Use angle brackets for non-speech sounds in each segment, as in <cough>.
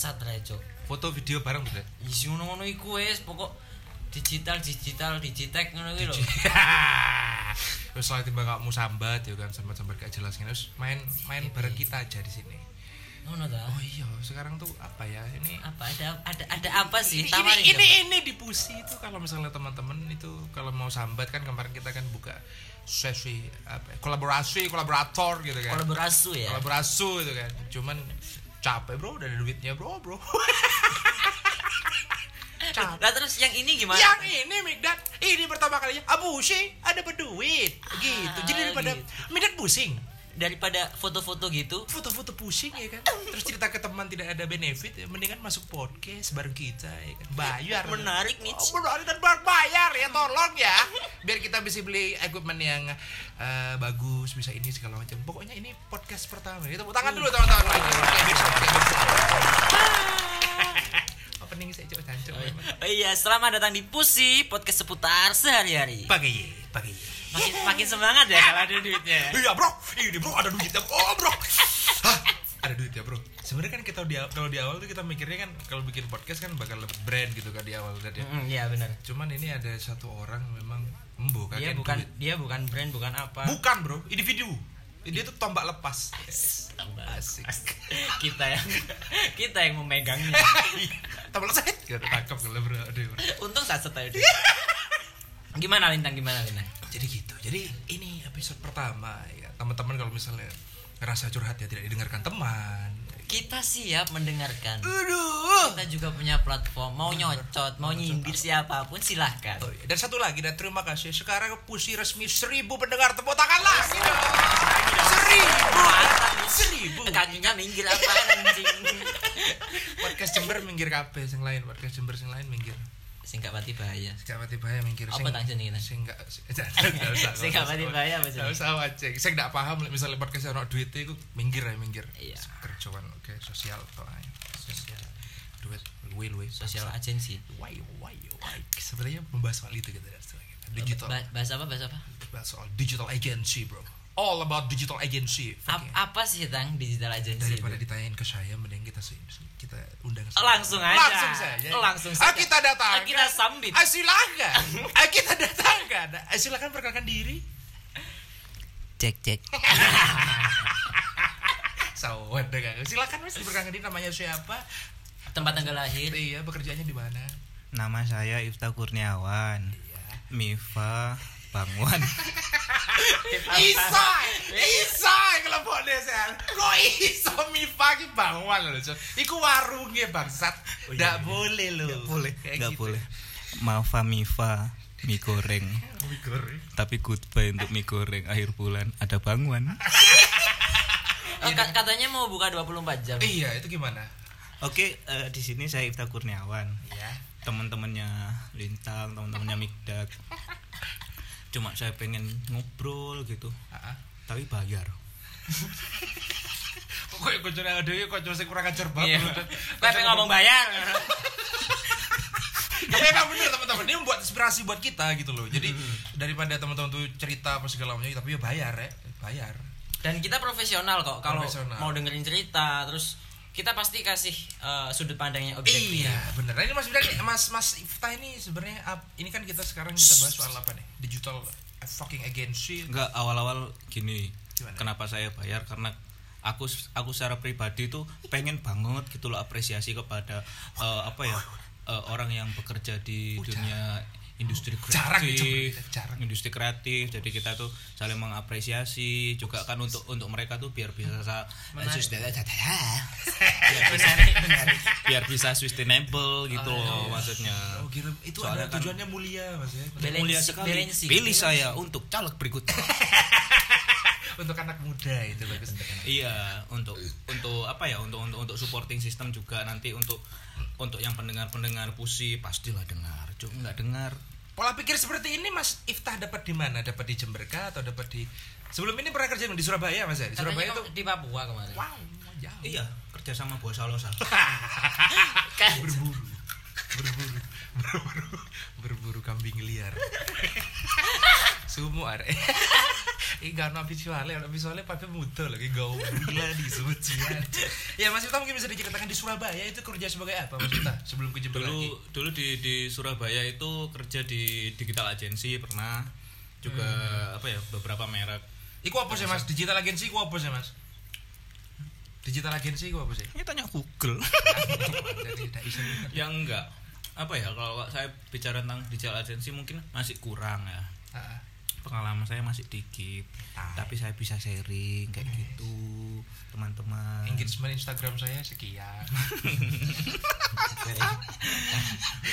bangsat rek cuk. foto video bareng bener. Isi ngono-ngono iku wis pokok digital digital digitek ngono kuwi lho. Terus <laughs> soal timbang kamu sambat ya kan sambat-sambat gak jelas gini terus main main bareng kita aja di sini. Ngono ta? Oh iya, sekarang tuh apa ya? Ini Apa ada ada ada apa sih? ini Tawarin ini, coba. ini di pusi itu kalau misalnya teman-teman itu kalau mau sambat kan kemarin kita kan buka sesi apa ya, kolaborasi kolaborator gitu kan kolaborasi ya. kolaborasi itu kan cuman capek bro. Udah ada duitnya bro bro. <laughs> Capek. Lah terus yang ini gimana? yang ini Migdat. Ini pertama kalinya. Abu sih ada berduit gitu. Jadi Ah, daripada gitu. Migdat pusing Daripada foto-foto gitu, foto-foto pusing ya kan? Terus cerita ke teman tidak ada benefit ya mendingan masuk podcast bareng kita ya kan? Bayar. Menarik nih. Oh, menarik dan bayar ya tolong ya. Biar kita bisa beli equipment yang eh, bagus bisa ini segala macam. Pokoknya ini podcast pertama. Kita tepuk tangan dulu teman-teman lagi Oke, besok, oke, besok. Opening saya coba cancok Oh iya, selamat datang di Pusi podcast seputar sehari-hari. pagi pagi. Makin makin semangat ya kalau ada duitnya. iya bro. Ini bro ada duit ya oh bro. Hah, ada duit ya bro. Sebenarnya kan kita di kalau di awal tuh kita mikirnya kan kalau bikin podcast kan bakal lebih brand gitu kan di awal kan ya Mm, Iya benar. cuman ini ada satu orang memang embo Dia bukan duit. dia bukan brand bukan apa. bukan bro. Individu dia tuh tombak lepas. Asik. Kita yang kita yang memegangnya. <laughs> tombak lepas. Gitu tangkap kalau bro. Untung saat dia. <laughs> Gimana Lintang? Gimana Lintang? jadi gitu. Jadi ini episode pertama ya. Teman-teman kalau misalnya ngerasa curhat ya tidak didengarkan teman Kita siap mendengarkan. aduh Kita juga punya platform. Mau nyocot, mau nyindir siapa pun silahkan. Oh, iya. dan satu lagi dan terima kasih sekarang pusi resmi seribu pendengar tepuk tangan dong seribu seribu Kakinya minggir apa anjing? podcast Jember minggir kabeh sing lain podcast Jember sing lain minggir Sing gak pati bahaya. Gak mati bahaya minggir Apa Sing- tang jenenge, Tan? Sing gak Sing gak mati bahaya apa jenenge? <laughs> <laughs> usah wajeng Saya gak paham like, Misalnya podcast ono duit itu Minggir ya minggir Iya. Kerjaan Oke sosial toh, ayo. Sosial Duit Luwe luwe Sosial agency. Why why why Sebenarnya membahas soal itu gitu Digital Ba- bahasa apa? Bahasa apa? Bahas soal digital agency bro All about digital agency Ap- apa sih tang digital agency? Daripada itu? ditanyain ke saya Mending kita sih kita undang Oh, langsung aja. langsung saja Langsung ah, saja. kita datang Ah, kita sambit. ah, silakan <laughs> ah, kita datangkan ah, silakan perkenalkan diri Cek cek. <laughs> Sawat deh Kang. silakan mas diperkenalkan diri namanya siapa Tempat tanggal lahir. iya bekerjanya di mana Nama saya Ifta Kurniawan. iya Mifa Bangwan. Isa, <laughs> Isa kelompok desa. Kok iso Mifa ki bangwan lho, Cok. Iku warungnya bangsat. Oh, iya, iya. boleh lho. Nggak boleh, nggak gitu. boleh. Mafa Mifa mie goreng. Mie goreng. Tapi goodbye untuk mie goreng akhir bulan ada Bangwan. <laughs> Oh, ka- katanya mau buka 24 jam. Iya, itu gimana? Oke, eh, di sini saya Ifta Kurniawan. Iya. Teman-temannya Lintang, teman-temannya Mikdak. Cuma saya pengen ngobrol gitu, Heeh. tapi bayar. Kok kayak kocone ada ya kocone sing kurang ajar banget. Iya. Tapi ngomong bayar. <laughs> Tapi emang bener teman-teman, ini membuat inspirasi buat kita gitu loh. Jadi daripada teman-teman tuh cerita apa segala macam, tapi ya bayar ya, bayar. Dan kita profesional kok kalau mau dengerin cerita terus kita pasti kasih eh, sudut pandangnya objektif. Iya, bener. Nah, ini Mas Bidang, Mas Mas Ifta ini sebenarnya ini kan kita sekarang kita bahas soal apa nih? Digital fucking agency. Enggak awal-awal gini. Gimana? Kenapa saya bayar karena aku aku secara pribadi tuh pengen banget gitu loh apresiasi kepada eh, apa ya eh, orang yang bekerja di Oh, dunia industri Jarang kreatif, dicoba, jarang. industri kreatif. Jadi kita tuh saling mengapresiasi juga kan untuk untuk mereka tuh biar bisa sa- Menarik. <laughs> biar bisa biar bisa sustainable gitu loh maksudnya. Oh, kira itu Soalnya ada kan- tujuannya mulia ya. Balensi- Mulia sekali. Pilih saya untuk caleg berikutnya. <laughs> untuk anak muda itu bagus. Iya, untuk untuk apa ya? Untuk untuk untuk supporting system juga nanti untuk untuk yang pendengar-pendengar pusi pastilah dengar. Cuk, nggak dengar. Pola pikir seperti ini Mas Iftah dapat di mana? Dapat di Jember kah atau dapat di Sebelum ini pernah kerja di Surabaya Mas ya? Di Surabaya itu di Papua kemarin wow, jauh. Iya, kerja sama Bos Salosa. <laughs> kan berburu berburu berburu berburu kambing liar <laughs> semua gak ada visualnya, pakai muda lagi gaul gila di Sucian. <laughs> ya Mas Yuta mungkin bisa diceritakan di Surabaya itu kerja sebagai apa Mas Yuta sebelum ke dulu lagi? dulu di di Surabaya itu kerja di digital agency pernah juga apa ya beberapa merek Iku apa sih Mas? Digital agency iku apa sih Mas? Digital agency iku apa sih? ini tanya Google <laughs> Jadi tidak iso. ya enggak apa ya kalau saya bicara tentang digital agency mungkin masih kurang ya. Pengalaman saya masih dikit Ah. tapi saya bisa sharing kayak gitu teman-teman. Engagement Instagram saya sekian. <laughs>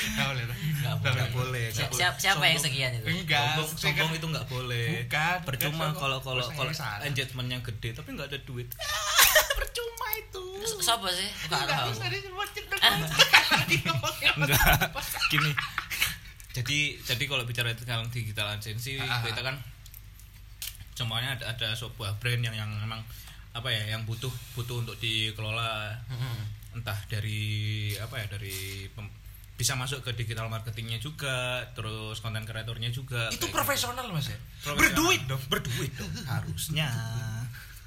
Nggak boleh. Nggak boleh. boleh. siapa, siapa yang Sombong- sekian itu? Enggak, sombong, sombong itu nggak boleh. Bukan, percuma kalau kalau kalau salah. engagementnya gede tapi nggak ada duit. <laughs> Percuma itu. Siapa sih? Nggak tahu Ah. enggak. Gini jadi jadi kalau bicara tentang digital agency Ah, ah, kita kan semuanya ada ada sebuah brand yang yang memang apa ya yang butuh butuh untuk dikelola. Entah dari apa ya dari pem- bisa masuk ke digital marketingnya juga terus konten kreatornya juga Itu kayak profesional Mas ya? Profesional. Berduit dong. berduit dong <laughs> harusnya.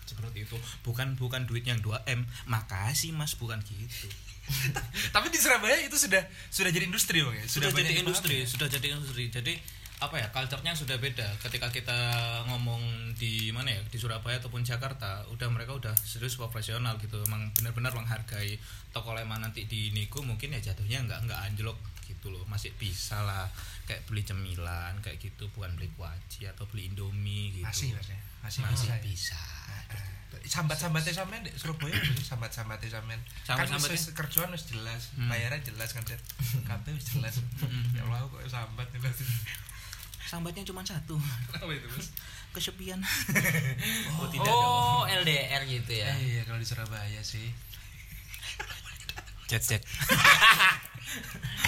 Seperti itu. Bukan bukan duit yang 2 m. Makasih mas bukan gitu <laughs> Tapi di Surabaya itu sudah sudah jadi industri Bang ya? sudah, banyak jadi industri ya? sudah jadi industri jadi apa ya culture-nya sudah beda ketika kita ngomong di mana ya di Surabaya ataupun Jakarta udah mereka udah serius profesional gitu emang benar-benar menghargai toko lemah nanti di Niku mungkin ya jatuhnya nggak nggak anjlok gitu loh masih bisa lah kayak beli cemilan kayak gitu bukan beli kuaci atau beli indomie gitu Masih Mas ya? Masih, masih bisa. ya? bisa Sambat-sambatnya sampean di Surabaya? Sambat-sambatnya sampean. Kan Sambat-sambatnya? wis kerjaan wis jelas, Hmm. bayaran jelas kan, Cet. Kabeh wis jelas. Ya Allah kok sambat jelas. sambatnya cuma satu Apa itu, Mas? kesepian <laughs> oh, tidak dong <laughs> LDR gitu ya Eh, iya kalau di Surabaya sih. cek cek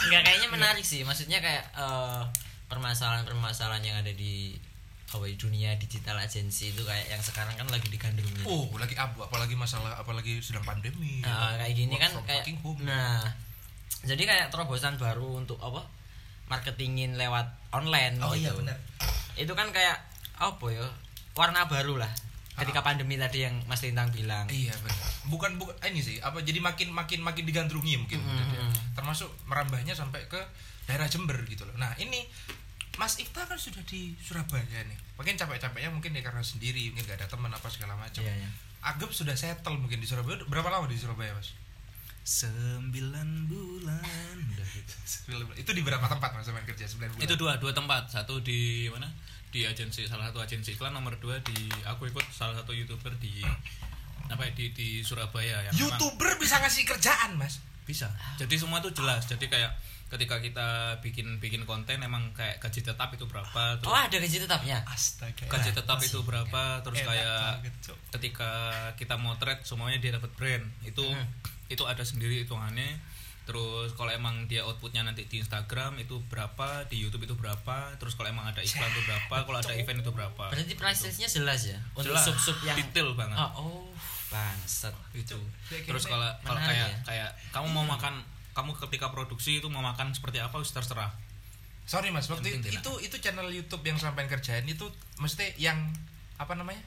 Enggak <laughs> kayaknya menarik sih. Maksudnya kayak eh, permasalahan-permasalahan yang ada di apa ya, dunia digital agency itu kayak yang sekarang kan lagi digandrungi. Oh, lagi abu, apalagi masalah apalagi sedang pandemi. Nah, kayak gini kan kayak home. nah jadi kayak terobosan baru untuk apa marketingin lewat online Oh iya gitu. benar. itu kan kayak apa ya warna baru lah ketika pandemi tadi yang Mas Lintang bilang Iya benar. Bukan bukan ini sih, apa jadi makin makin makin digandrungi mungkin Mm-hmm. maksudnya. Termasuk merambahnya sampai ke daerah Jember gitu loh. Nah, ini Mas Ifta kan sudah di Surabaya nih. Mungkin capek-capeknya mungkin ya karena sendiri, mungkin gak ada teman apa segala macam. Iya, iya. Agep sudah settle mungkin di Surabaya. Berapa lama di Surabaya, Mas? sembilan bulan gitu. <laughs> Itu di berapa tempat Mas main kerja 9 bulan? itu dua dua tempat satu di mana di agensi salah satu agensi iklan nomor dua di aku ikut salah satu youtuber di apa ya, di di Surabaya yang memang YouTuber bisa ngasih kerjaan, Mas. bisa jadi semua itu jelas jadi kayak ketika kita bikin bikin konten emang kayak gaji tetap itu berapa terus oh ada gaji tetapnya? Astaga. gaji tetap itu berapa terus Enak kayak ketika kita mau trade semuanya dia dapat brand. Itu Hmm. itu ada sendiri hitungannya. Terus kalau emang dia outputnya nanti di Instagram itu berapa di YouTube itu berapa terus kalau emang ada iklan itu berapa kalau ada event itu berapa. Berarti price list-nya jelas ya? Untuk Jelas. sub-sub yang detail banget. Oh, oh. Bangsat. Itu. terus kalau kalau kayak ya. kayak kamu mau makan kamu ketika produksi itu mau makan seperti apa wis terserah Sorry Mas, waktu itu, itu itu channel YouTube yang sampean kerjain itu mesti yang apa namanya?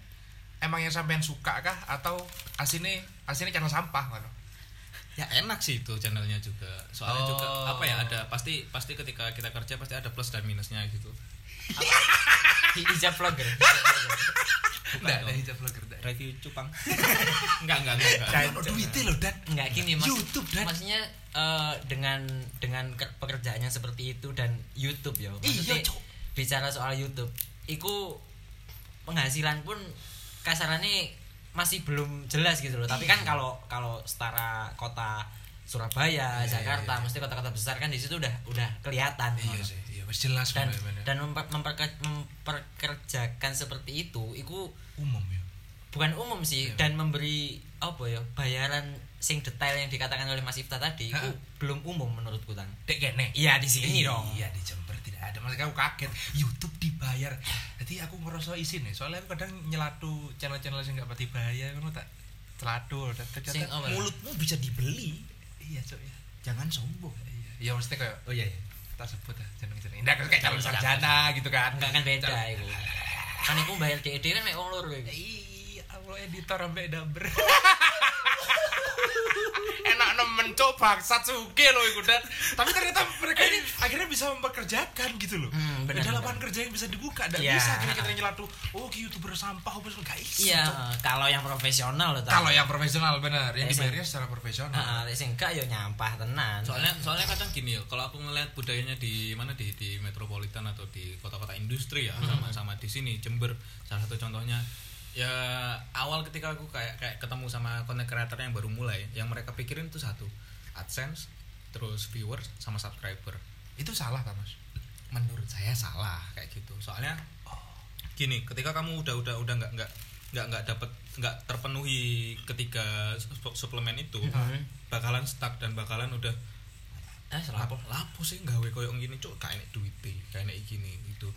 Emang yang sampean suka kah atau asine asine channel sampah kan? ya enak sih itu channelnya juga soalnya Oh. juga apa ya ada pasti pasti ketika kita kerja pasti ada plus dan minusnya gitu <laughs> hijab vlogger Enggak ada hijab vlogger <laughs> enggak. review cupang <laughs> enggak enggak enggak, enggak. Duitnya loh dan nggak gini mas YouTube, Dan. maksudnya eh, dengan dengan ke- pekerjaan yang seperti itu dan YouTube ya maksudnya Iya, Cok. bicara soal YouTube itu penghasilan pun kasarannya masih belum jelas gitu loh tapi kan Iya. kalau kalau setara kota Surabaya Iya, Jakarta iya, iya. mesti kota-kota besar kan di situ udah udah kelihatan Iya sih, iya wis jelas dan dan memper- memperke- memperkerjakan seperti itu itu umum ya. bukan umum sih Iya. dan memberi apa ya bayaran sing detail yang dikatakan oleh Mas Ifta tadi itu belum umum menurutku tan Dek kene. iya di sini iya, dong Iya di Jember tidak ada. Maksudnya aku kaget. YouTube dibayar. Jadi aku ngerasa isin nih. Soalnya aku kadang nyelatu channel-channel yang nggak pati bayar. Aku tak celatu. Dan ternyata mulutmu bisa dibeli. Iya cok ya. jangan sombong Iya. Ya maksudnya kayak oh iya, iya. Tak sebut jeneng jeneng. Nggak kayak calon sarjana gitu kan. enggak kan beda itu kan iku bayar DED kan mek wong loro Iya, Allah editor sampai daber. <laughs> <laughs> Enak nemen cok bangsat suge loh iku dan tapi ternyata mereka ini akhirnya bisa mempekerjakan gitu loh. Hmm, Ada lapangan kerja yang bisa dibuka, dan Iya. bisa akhirnya kita nyelatu. Oh, ki youtuber sampah apa gak iso, iya kalau yang profesional loh. Kalau yang profesional benar, yang Ya, sing- dibayarnya secara profesional. Sing enggak ya nyampah tenan soalnya soalnya kadang gini ya kalau aku ngeliat budayanya di mana di di metropolitan atau di kota-kota industri ya sama sama di sini Jember salah satu contohnya ya awal ketika aku kayak kayak ketemu sama content creator yang baru mulai yang mereka pikirin itu satu AdSense terus viewers sama subscriber. Itu salah kan, Mas? menurut saya salah kayak gitu. Soalnya gini ketika kamu udah udah udah nggak nggak nggak nggak dapat nggak terpenuhi ketika sup- suplemen itu Mhm. bakalan stuck dan bakalan udah eh salah. Lapo lapo sih gawe koyo ngene cuk? Kayak enek duite kayak gini gitu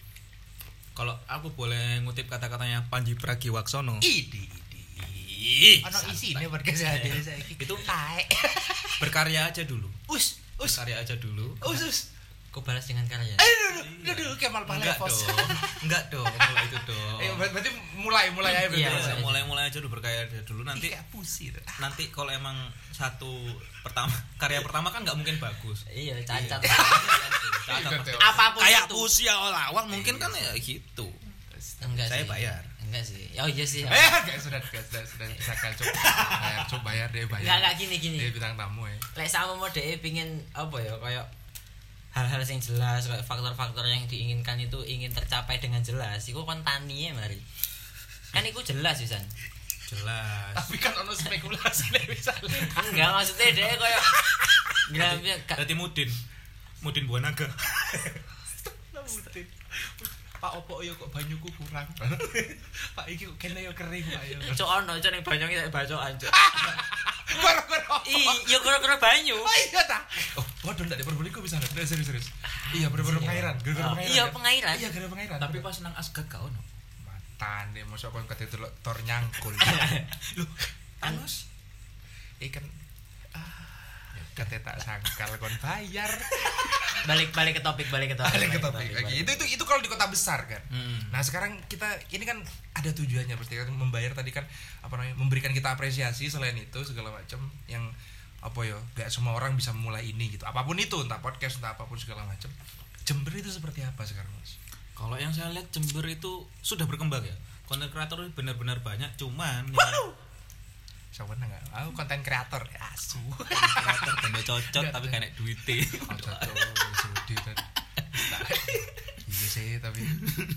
kalau aku boleh ngutip kata-katanya Panji Pragiwaksono Idi, idi. Ono isi ini podcast hadir saya Itu taek. berkarya aja dulu Us, us, berkarya aja dulu us, us. Kok balas dengan karya Aduh, aduh, aduh, Kemal enggak Palevos. dong enggak dong <laughs> kalau itu dong Eh, ber- berarti mulai mulai aja Iya, berarti. iya. mulai mulai aja dulu berkarya dulu nanti Nanti kayak pusi nanti kalau emang satu pertama karya pertama kan nggak mungkin bagus iya cacat <laughs> Cacat. Iya, apa pun kayak itu pusi awal-awal mungkin kan ya gitu enggak Saya sih. bayar. enggak sih oh iya sih Eh, guys, sudah, sudah, sudah, bisa kan coba bayar, coba bayar deh bayar. enggak enggak gini gini Dia bintang tamu ya. lek sama mau dhek pingin apa ya kayak hal-hal yang jelas kayak faktor-faktor yang diinginkan itu ingin tercapai dengan jelas. Iku kon tani ya mari. Kan iku jelas Wisan. Jelas. Tapi kan ono spekulasi nih misalnya. enggak maksudnya dia kayak Gramnya gak berarti Mudin. Mudin buah naga Pak opo yo kok banyuku kurang. <laughs> Pak iki kok kene yo kering Pak yo. cok ono cok ning banyu kita bacokan cok <laughs> Gara-gara ih yo kira-kira banyu. Oh iya ta. Oh, waduh ndak diperbolehku bisa ndak serius serius. Iya, bener-bener pengairan, gara-gara Oh, pengairan. iya, kan? pengairan. Iya, gara-gara pengairan. tapi pas nang asgat kau no matan deh mosok kon kate delok tor nyangkul. <laughs> Loh, Anus Ikan ah kate tak sangkal kon bayar. <laughs> balik balik ke topik balik ke topik Balik ke topik lagi. balik. Itu itu itu kalau di kota besar kan. Mm. Nah sekarang kita ini kan ada tujuannya pasti kan membayar tadi kan apa namanya memberikan kita apresiasi selain itu segala macam yang apa ya gak semua orang bisa mulai ini gitu. Apa pun itu entah podcast entah apa pun segala macam. Jember itu seperti apa sekarang mas? kalau yang saya lihat Jember itu sudah berkembang ya. Konten kreator benar-benar banyak cuman yang Siapa nggak? Aku konten kreator. Ya asu. kreator tambah cocok tapi kayak sudi kan. Iya sih tapi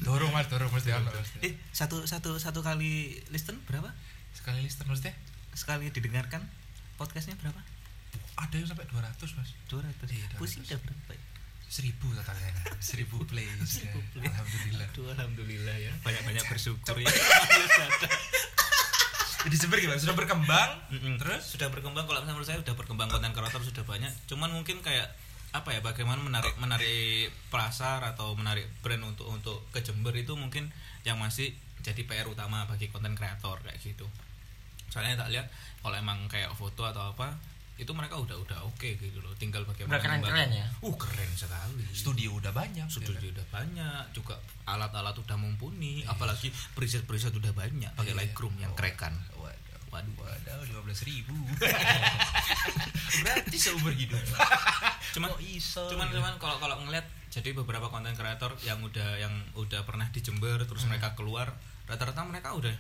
dorong mas dorong ono mesti. eh satu satu satu kali listen berapa? Sekali lister maksudnya sekali didengarkan podcastnya berapa ada yang sampai 200 mas. 200 Iya, 200. pusing udah berapa Seribu totalnya kan. Seribu plays. <laughs> Seribu ya. plays. Alhamdulillah. Aduh, alhamdulillah ya banyak-banyak bersyukur ya <laughs> Jadi Jember gimana? Sudah berkembang. Mm-mm. Terus? sudah berkembang kalau menurut saya sudah berkembang konten kreator sudah banyak cuman mungkin kayak apa ya bagaimana menarik menarik pasar atau menarik brand untuk untuk ke Jember itu mungkin yang masih jadi PR utama bagi konten kreator kayak gitu soalnya tak lihat kalau emang kayak foto atau apa itu mereka udah udah oke gitu loh tinggal bagaimana Udah keren-keren membangun. ya? uh keren sekali Studio udah banyak. studio ya kan? udah banyak juga alat-alat udah mumpuni apalagi preset-preset udah banyak pakai Iya. Lightroom yang kerekan Waduh. waduh Waduh, lima belas ribu. <laughs> Berarti seumur hidup. cuman Kok iso? cuman cuman kalau kalau ngeliat jadi beberapa konten kreator yang udah yang udah pernah di Jember terus Hmm. mereka keluar rata-rata mereka udah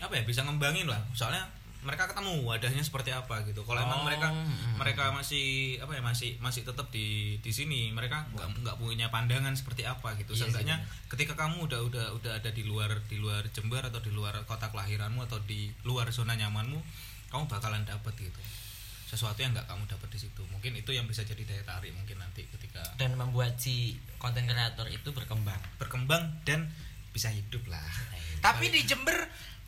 apa ya bisa ngembangin lah. Soalnya mereka ketemu wadahnya seperti apa gitu. Kalau emang Oh, mereka mm. mereka masih apa ya masih masih tetap di di sini mereka nggak nggak punya pandangan seperti apa gitu. Iya seenggaknya ketika kamu udah udah udah ada di luar di luar Jember atau di luar kota kelahiranmu atau di luar zona nyamanmu kamu bakalan dapet gitu. Sesuatu yang nggak kamu dapat di situ. Mungkin itu yang bisa jadi daya tarik mungkin nanti ketika dan membuat si konten kreator itu berkembang. Berkembang dan bisa hidup lah. Tapi di Jember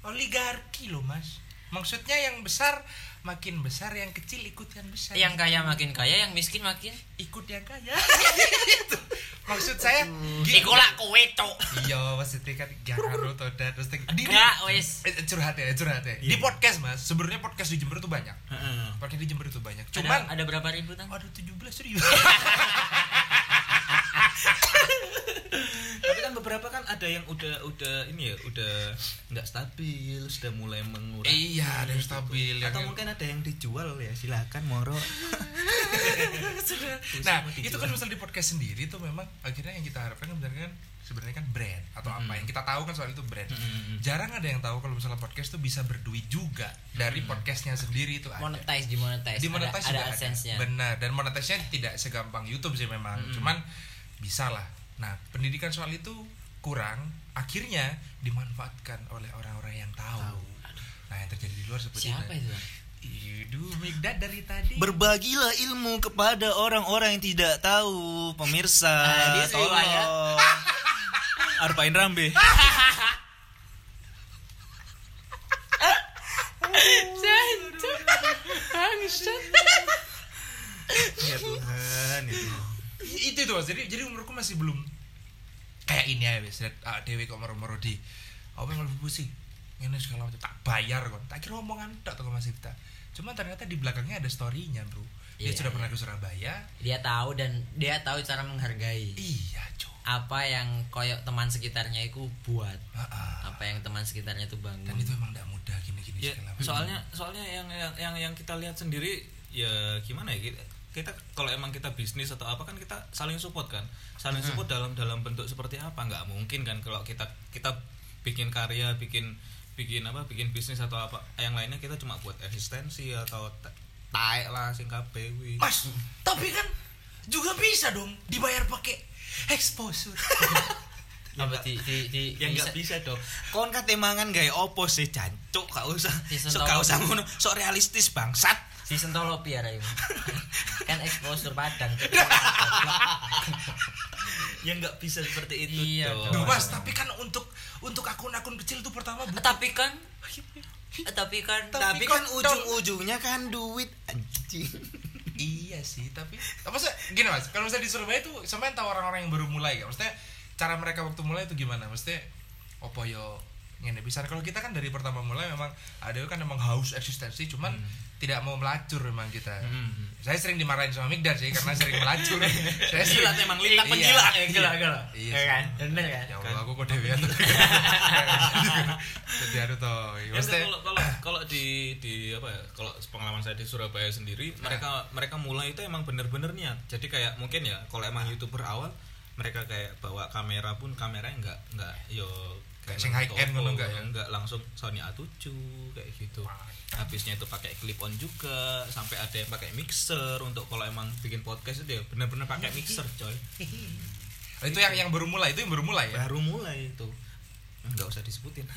oligarki loh mas. Maksudnya yang besar makin besar yang kecil ikut yang besar. Yang kaya makin kaya yang miskin makin? Ikut yang kaya. <laughs> Itu. maksud saya gi- iku lak kowe cok iya maksudnya kan jangan lo tau dan terus di, di- enggak wis eh, curhat ya curhat ya. Di podcast mas sebenarnya podcast di Jember itu banyak. Podcast di Jember itu banyak. Cuman ada, ada berapa ribu tang? Ada 17 ribu beberapa kan ada yang udah udah ini ya udah nggak stabil sudah mulai mengurang iya ada yang stabil yang- atau mungkin ada yang dijual ya silakan moro. <laughs> Nah itu kan misal di podcast sendiri tuh memang akhirnya yang kita harapkan kan sebenarnya kan sebenarnya kan brand atau apa yang kita tahu kan soal itu brand. Mm-mm. jarang ada yang tahu kalau misalnya podcast tuh bisa berduit juga dari podcastnya sendiri itu ada. Monetize di monetize di monetize ada, juga ada. ada. benar dan monetize-nya tidak segampang YouTube sih memang. Cuman bisa lah nah pendidikan soal itu kurang akhirnya dimanfaatkan oleh orang-orang yang tahu, nah yang terjadi di luar seperti siapa itu itu Iduh, Migdad dari tadi Berbagilah ilmu kepada orang-orang yang tidak tahu, pemirsa. Ah, dia sih tolong. Arpain Rambe. <laughs> ya Tuhan itu. itu itu mas jadi jadi umurku masih belum kayak ini ya wis lihat ah, Dewi kok moro-moro di apa yang lebih pusing? Ini segala macam. Tak bayar kok. Tak kira omongan tak tuh masih kita cuma ternyata di belakangnya ada storynya bro. Dia Iya, sudah pernah ke Surabaya. Dia tahu dan dia tahu cara menghargai. Iya cok apa yang koyok teman sekitarnya itu buat. Ah, ah. apa yang teman sekitarnya itu bangun. Dan itu emang tidak mudah gini-gini Ya, soalnya soalnya yang yang yang yang kita lihat sendiri ya gimana ya kita kita kalau emang kita bisnis atau apa kan kita saling support kan. Saling support dalam dalam bentuk seperti apa? Nggak mungkin kan kalau kita kita bikin karya bikin bikin apa bikin bisnis atau apa. Yang lainnya kita cuma buat eksistensi atau ta- taek lah sing kuwi. mas tapi kan juga bisa dong dibayar pakai exposure. <laughs> Apa di di di ya nggak bisa. dong. Kon kate mangan gawe opo sih? Jancuk gak usah. Sok gak usah ngono. Sok realistis bangsat si sentolopi ya Rai. <laughs> kan exposure padang <laughs> ya nggak bisa seperti itu Iya, dong. Mas tapi kan untuk untuk akun-akun kecil tuh pertama butuh tapi kan tapi kan tapi Tapi kan kok ujung-ujungnya kan duit anjing Iya sih, tapi apa sih gini mas, kalau misalnya di Surabaya itu sampai tahu orang-orang yang baru mulai kan, maksudnya cara mereka waktu mulai itu gimana? Maksudnya opo yo ngene. Bisa kalau kita kan dari pertama mulai memang ada kan memang haus eksistensi cuman tidak mau melacur memang kita. Hmm. saya sering dimarahin sama Migdad sih karena sering melacur. <laughs> Saya sering Penjilat emang, Lintang Iya. penjilat. eh gila gila Iya Ya sih. kan? Bener kan? Ya Allah aku kok dewi atau <laughs> jadi harus toh Ya, maksudnya kalau kalau kalau di di apa ya kalau pengalaman saya di Surabaya sendiri mereka mereka mulai itu emang bener-bener niat. Jadi kayak mungkin ya kalau emang youtuber awal mereka kayak bawa kamera pun kameranya nggak nggak yo Kayak sing high end ngono nggak ya? nggak langsung Sony A7 kayak gitu. Habisnya itu pakai clip on juga sampai ada yang pakai mixer untuk kalau emang bikin podcast itu ya bener-bener pakai mixer coy. Itu yang yang baru mulai itu yang baru mulai ya? Baru mulai itu. Nggak usah disebutin. <laughs>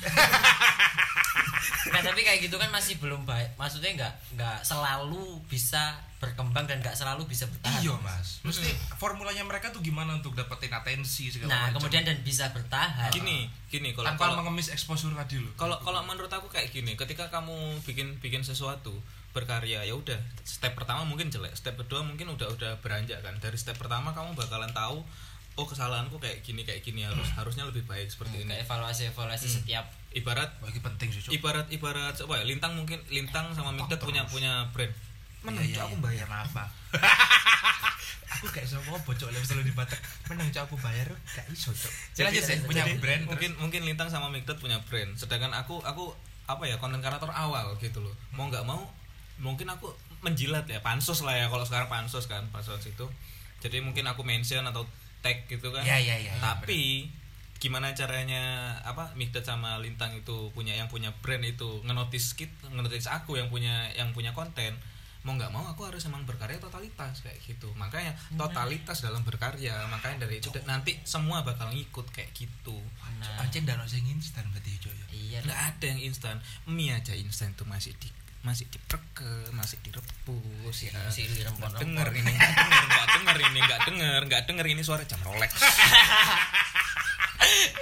Nah, tapi kayak gitu kan masih belum baik. Maksudnya nggak nggak selalu bisa berkembang dan nggak selalu bisa bertahan. Iya mas, mesti formulanya mereka tuh gimana untuk dapetin atensi segala Nah, macam. kemudian dan bisa bertahan. gini gini kalau tanpa kalau mengemis exposure tadi loh. kalau kalau menurut aku kayak gini ketika kamu bikin bikin sesuatu berkarya ya udah step pertama mungkin jelek step kedua mungkin udah udah beranjak kan dari step pertama kamu bakalan tahu oh kesalahanku kayak gini kayak gini harus harusnya lebih baik seperti ini Kayak evaluasi-evaluasi Hmm. setiap ibarat Wah, ini penting sih, ibarat ibarat apa ya lintang mungkin lintang sama Migdad punya punya brand menang Iya, Cok, iya, aku bayar. Pak. <laughs> aku gak iso apa bocok lah selalu di Batak. Menang Cuk, aku bayar gak iso. Jadi- Lanjut sih, punya Jadi, brand mungkin mungkin lintang sama Migdad punya brand. Sedangkan aku aku apa ya konten kreator awal gitu loh. Mau nggak mau mungkin aku menjilat ya pansos lah ya kalau sekarang pansos kan pansos itu. Jadi mungkin aku mention atau tag gitu kan. Iya, iya, iya, iya, tapi gimana caranya apa Migdad sama Lintang itu punya yang punya brand itu ngenotis kit ngenotis aku yang punya yang punya konten mau nggak mau aku harus emang berkarya totalitas kayak gitu. Makanya totalitas dalam berkarya makanya dari itu nanti semua bakal ngikut kayak gitu. Nah, Anjing dan sing instan berarti ya. iya nggak ada yang instan. Mie aja instan tuh masih di masih dipreke masih direbus ya. Masih dirempon nggak denger ini nggak denger nggak denger ini nggak denger nggak denger ini suara jam Rolex. <laughs>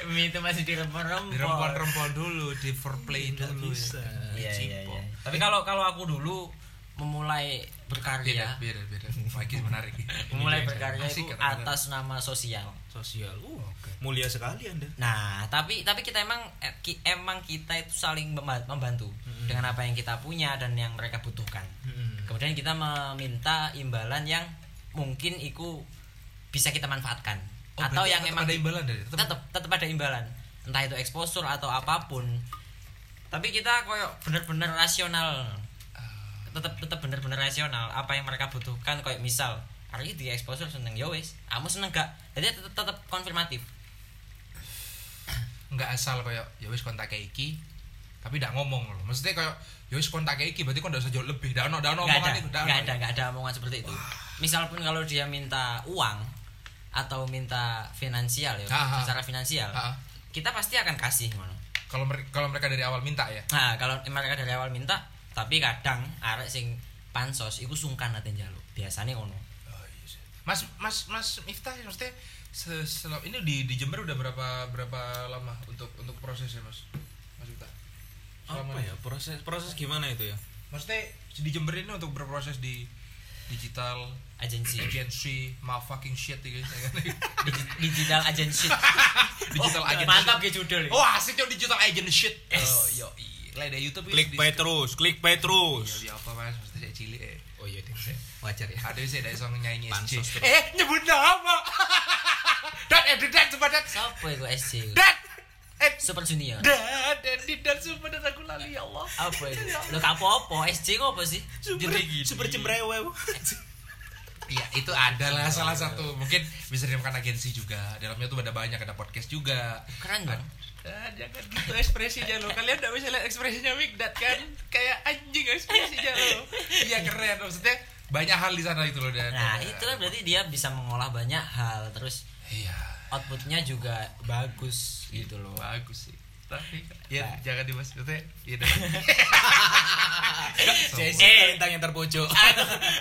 Mie itu masih dirempon-rempon. Dirempon-rempon dulu di foreplay Nggak dulu bisa. iya iya Cipok. iya. Tapi kalau kalau aku dulu memulai berkarya. Beda beda Mikey <laughs> menarik. Memulai berkarya Asik, itu atas nama sosial. Sosial. Uh mulia sekali anda. Nah, tapi tapi kita emang eh, ki- emang kita itu saling memba- membantu dengan apa yang kita punya dan yang mereka butuhkan. Kemudian kita meminta imbalan yang mungkin itu bisa kita manfaatkan. Oh, atau yang tetap emang ada imbalan dari tetap- tetap tetap ada imbalan. Entah itu exposure atau apa pun. Tapi kita koyok bener-bener rasional. Tetap tetap bener-bener rasional. Apa yang mereka butuhkan koyok misal hari di exposure seneng. Ya wis, kamu seneng gak? Jadi tetap tetap konfirmatif. <clears throat> nggak asal kayak ya wis kontak kayak iki. Tapi tidak ngomong loh. Maksudnya kayak ya wis kontak kayak iki berarti kau udah usah jauh lebih. Omongan ada itu dah nggak ada nggak ada omongan seperti itu. Misal pun kalau dia minta uang atau minta finansial ya secara finansial Ah, ah. kita pasti akan kasih kalau kalau mereka dari awal minta ya? Nah kalau mereka dari awal minta tapi kadang arek sing pansos iku sungkan nanti jaluk biasanya ngono. Mas mas mas Miftah maksudnya se- sel- ini di di Jember udah berapa berapa lama untuk untuk prosesnya mas? Mas Miftah? Selama- apa ya? Proses proses gimana itu ya? Maksudnya di Jember ini untuk berproses di digital agensi. agency ma fucking shit gitu Digi- digital agency. <laughs> Digital Oh, agency. mantap ke judul oh asik tuh digital agent shit. Yes. oh yo lah dari YouTube klik pay terus klik pay terus. Ya apa mas? Maksudnya saya cilik eh. Oh iya deh wajar ya. Ada sih dari song nyanyi SC eh nyebut nama. <laughs> Dan eh dan coba dan siapa itu SC dan eh. Super Junior? Dan dan dan sumpah dan aku lali ya Allah. Apa itu? Lo apa SC kok apa sih? Super super cemrewe <laughs> Iya itu adalah salah satu. Mungkin bisa dinamakan agensi juga. Dalamnya tuh ada banyak ada podcast juga. Keren dong. Ah, jangan gitu ekspresinya lo. Kalian udah bisa lihat ekspresinya Wigdat kan? Kayak anjing ekspresinya lo. Iya keren. Maksudnya banyak hal di sana itu loh dan. Nah itu kan berarti dia bisa mengolah banyak hal. Terus iya. outputnya juga bagus gitu loh. bagus sih tapi ya Nah. jangan dimas maksudnya iya dah. <laughs> Jesse Eh. yang terpojok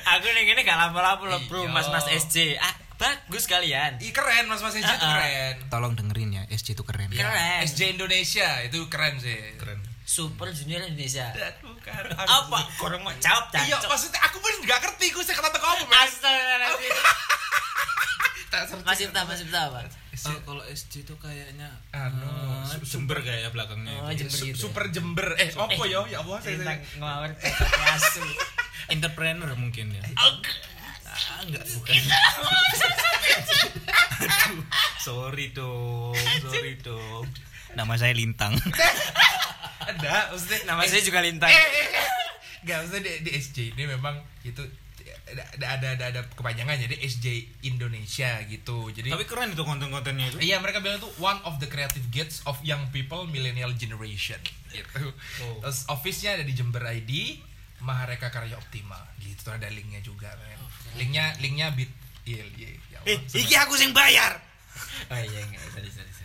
aku nih gini gak lapo-lapo loh bro Iya. mas mas SC. Ah bagus kalian. Ih, keren mas mas SJ itu Ah, ah. keren tolong dengerin ya SC itu keren Keren. Keren. SJ Indonesia itu keren sih keren Super Junior Indonesia. Dan bukan Apa? Kurang mau jawab Iya, cacok. maksudnya aku pun nggak ngerti, gue saya kata kamu, men. Astagfirullahaladzim. <laughs> Tak searching. Masih tak masih apa? Oh, kalau SC itu kayaknya Anu, eh, su- Jember kayak belakangnya Oh, itu. Jember Su- gitu. Super Jember. Eh, apa ya? Ya Allah, saya ngawur entrepreneur mungkin ya Oh, ah, enggak bukan <laughs> Aduh, sorry dong sorry dong nama saya Lintang Ada, maksudnya Nama saya juga Lintang. Eh, eh, eh. Nggak, maksudnya di, di SJ ini memang itu ada ada ada, ada kepanjangan jadi SJ Indonesia gitu. Jadi tapi keren itu konten-kontennya itu Iya mereka bilang tuh one of the creative gates of young people millennial generation gitu. Oh. Terus office-nya ada di Jember ID, Mahareka Karya Optima gitu. Ada linknya juga men. Linknya linknya bit iya iya ya Allah. Senang. aku sing bayar <laughs> Oh iya enggak sorry sorry sorry.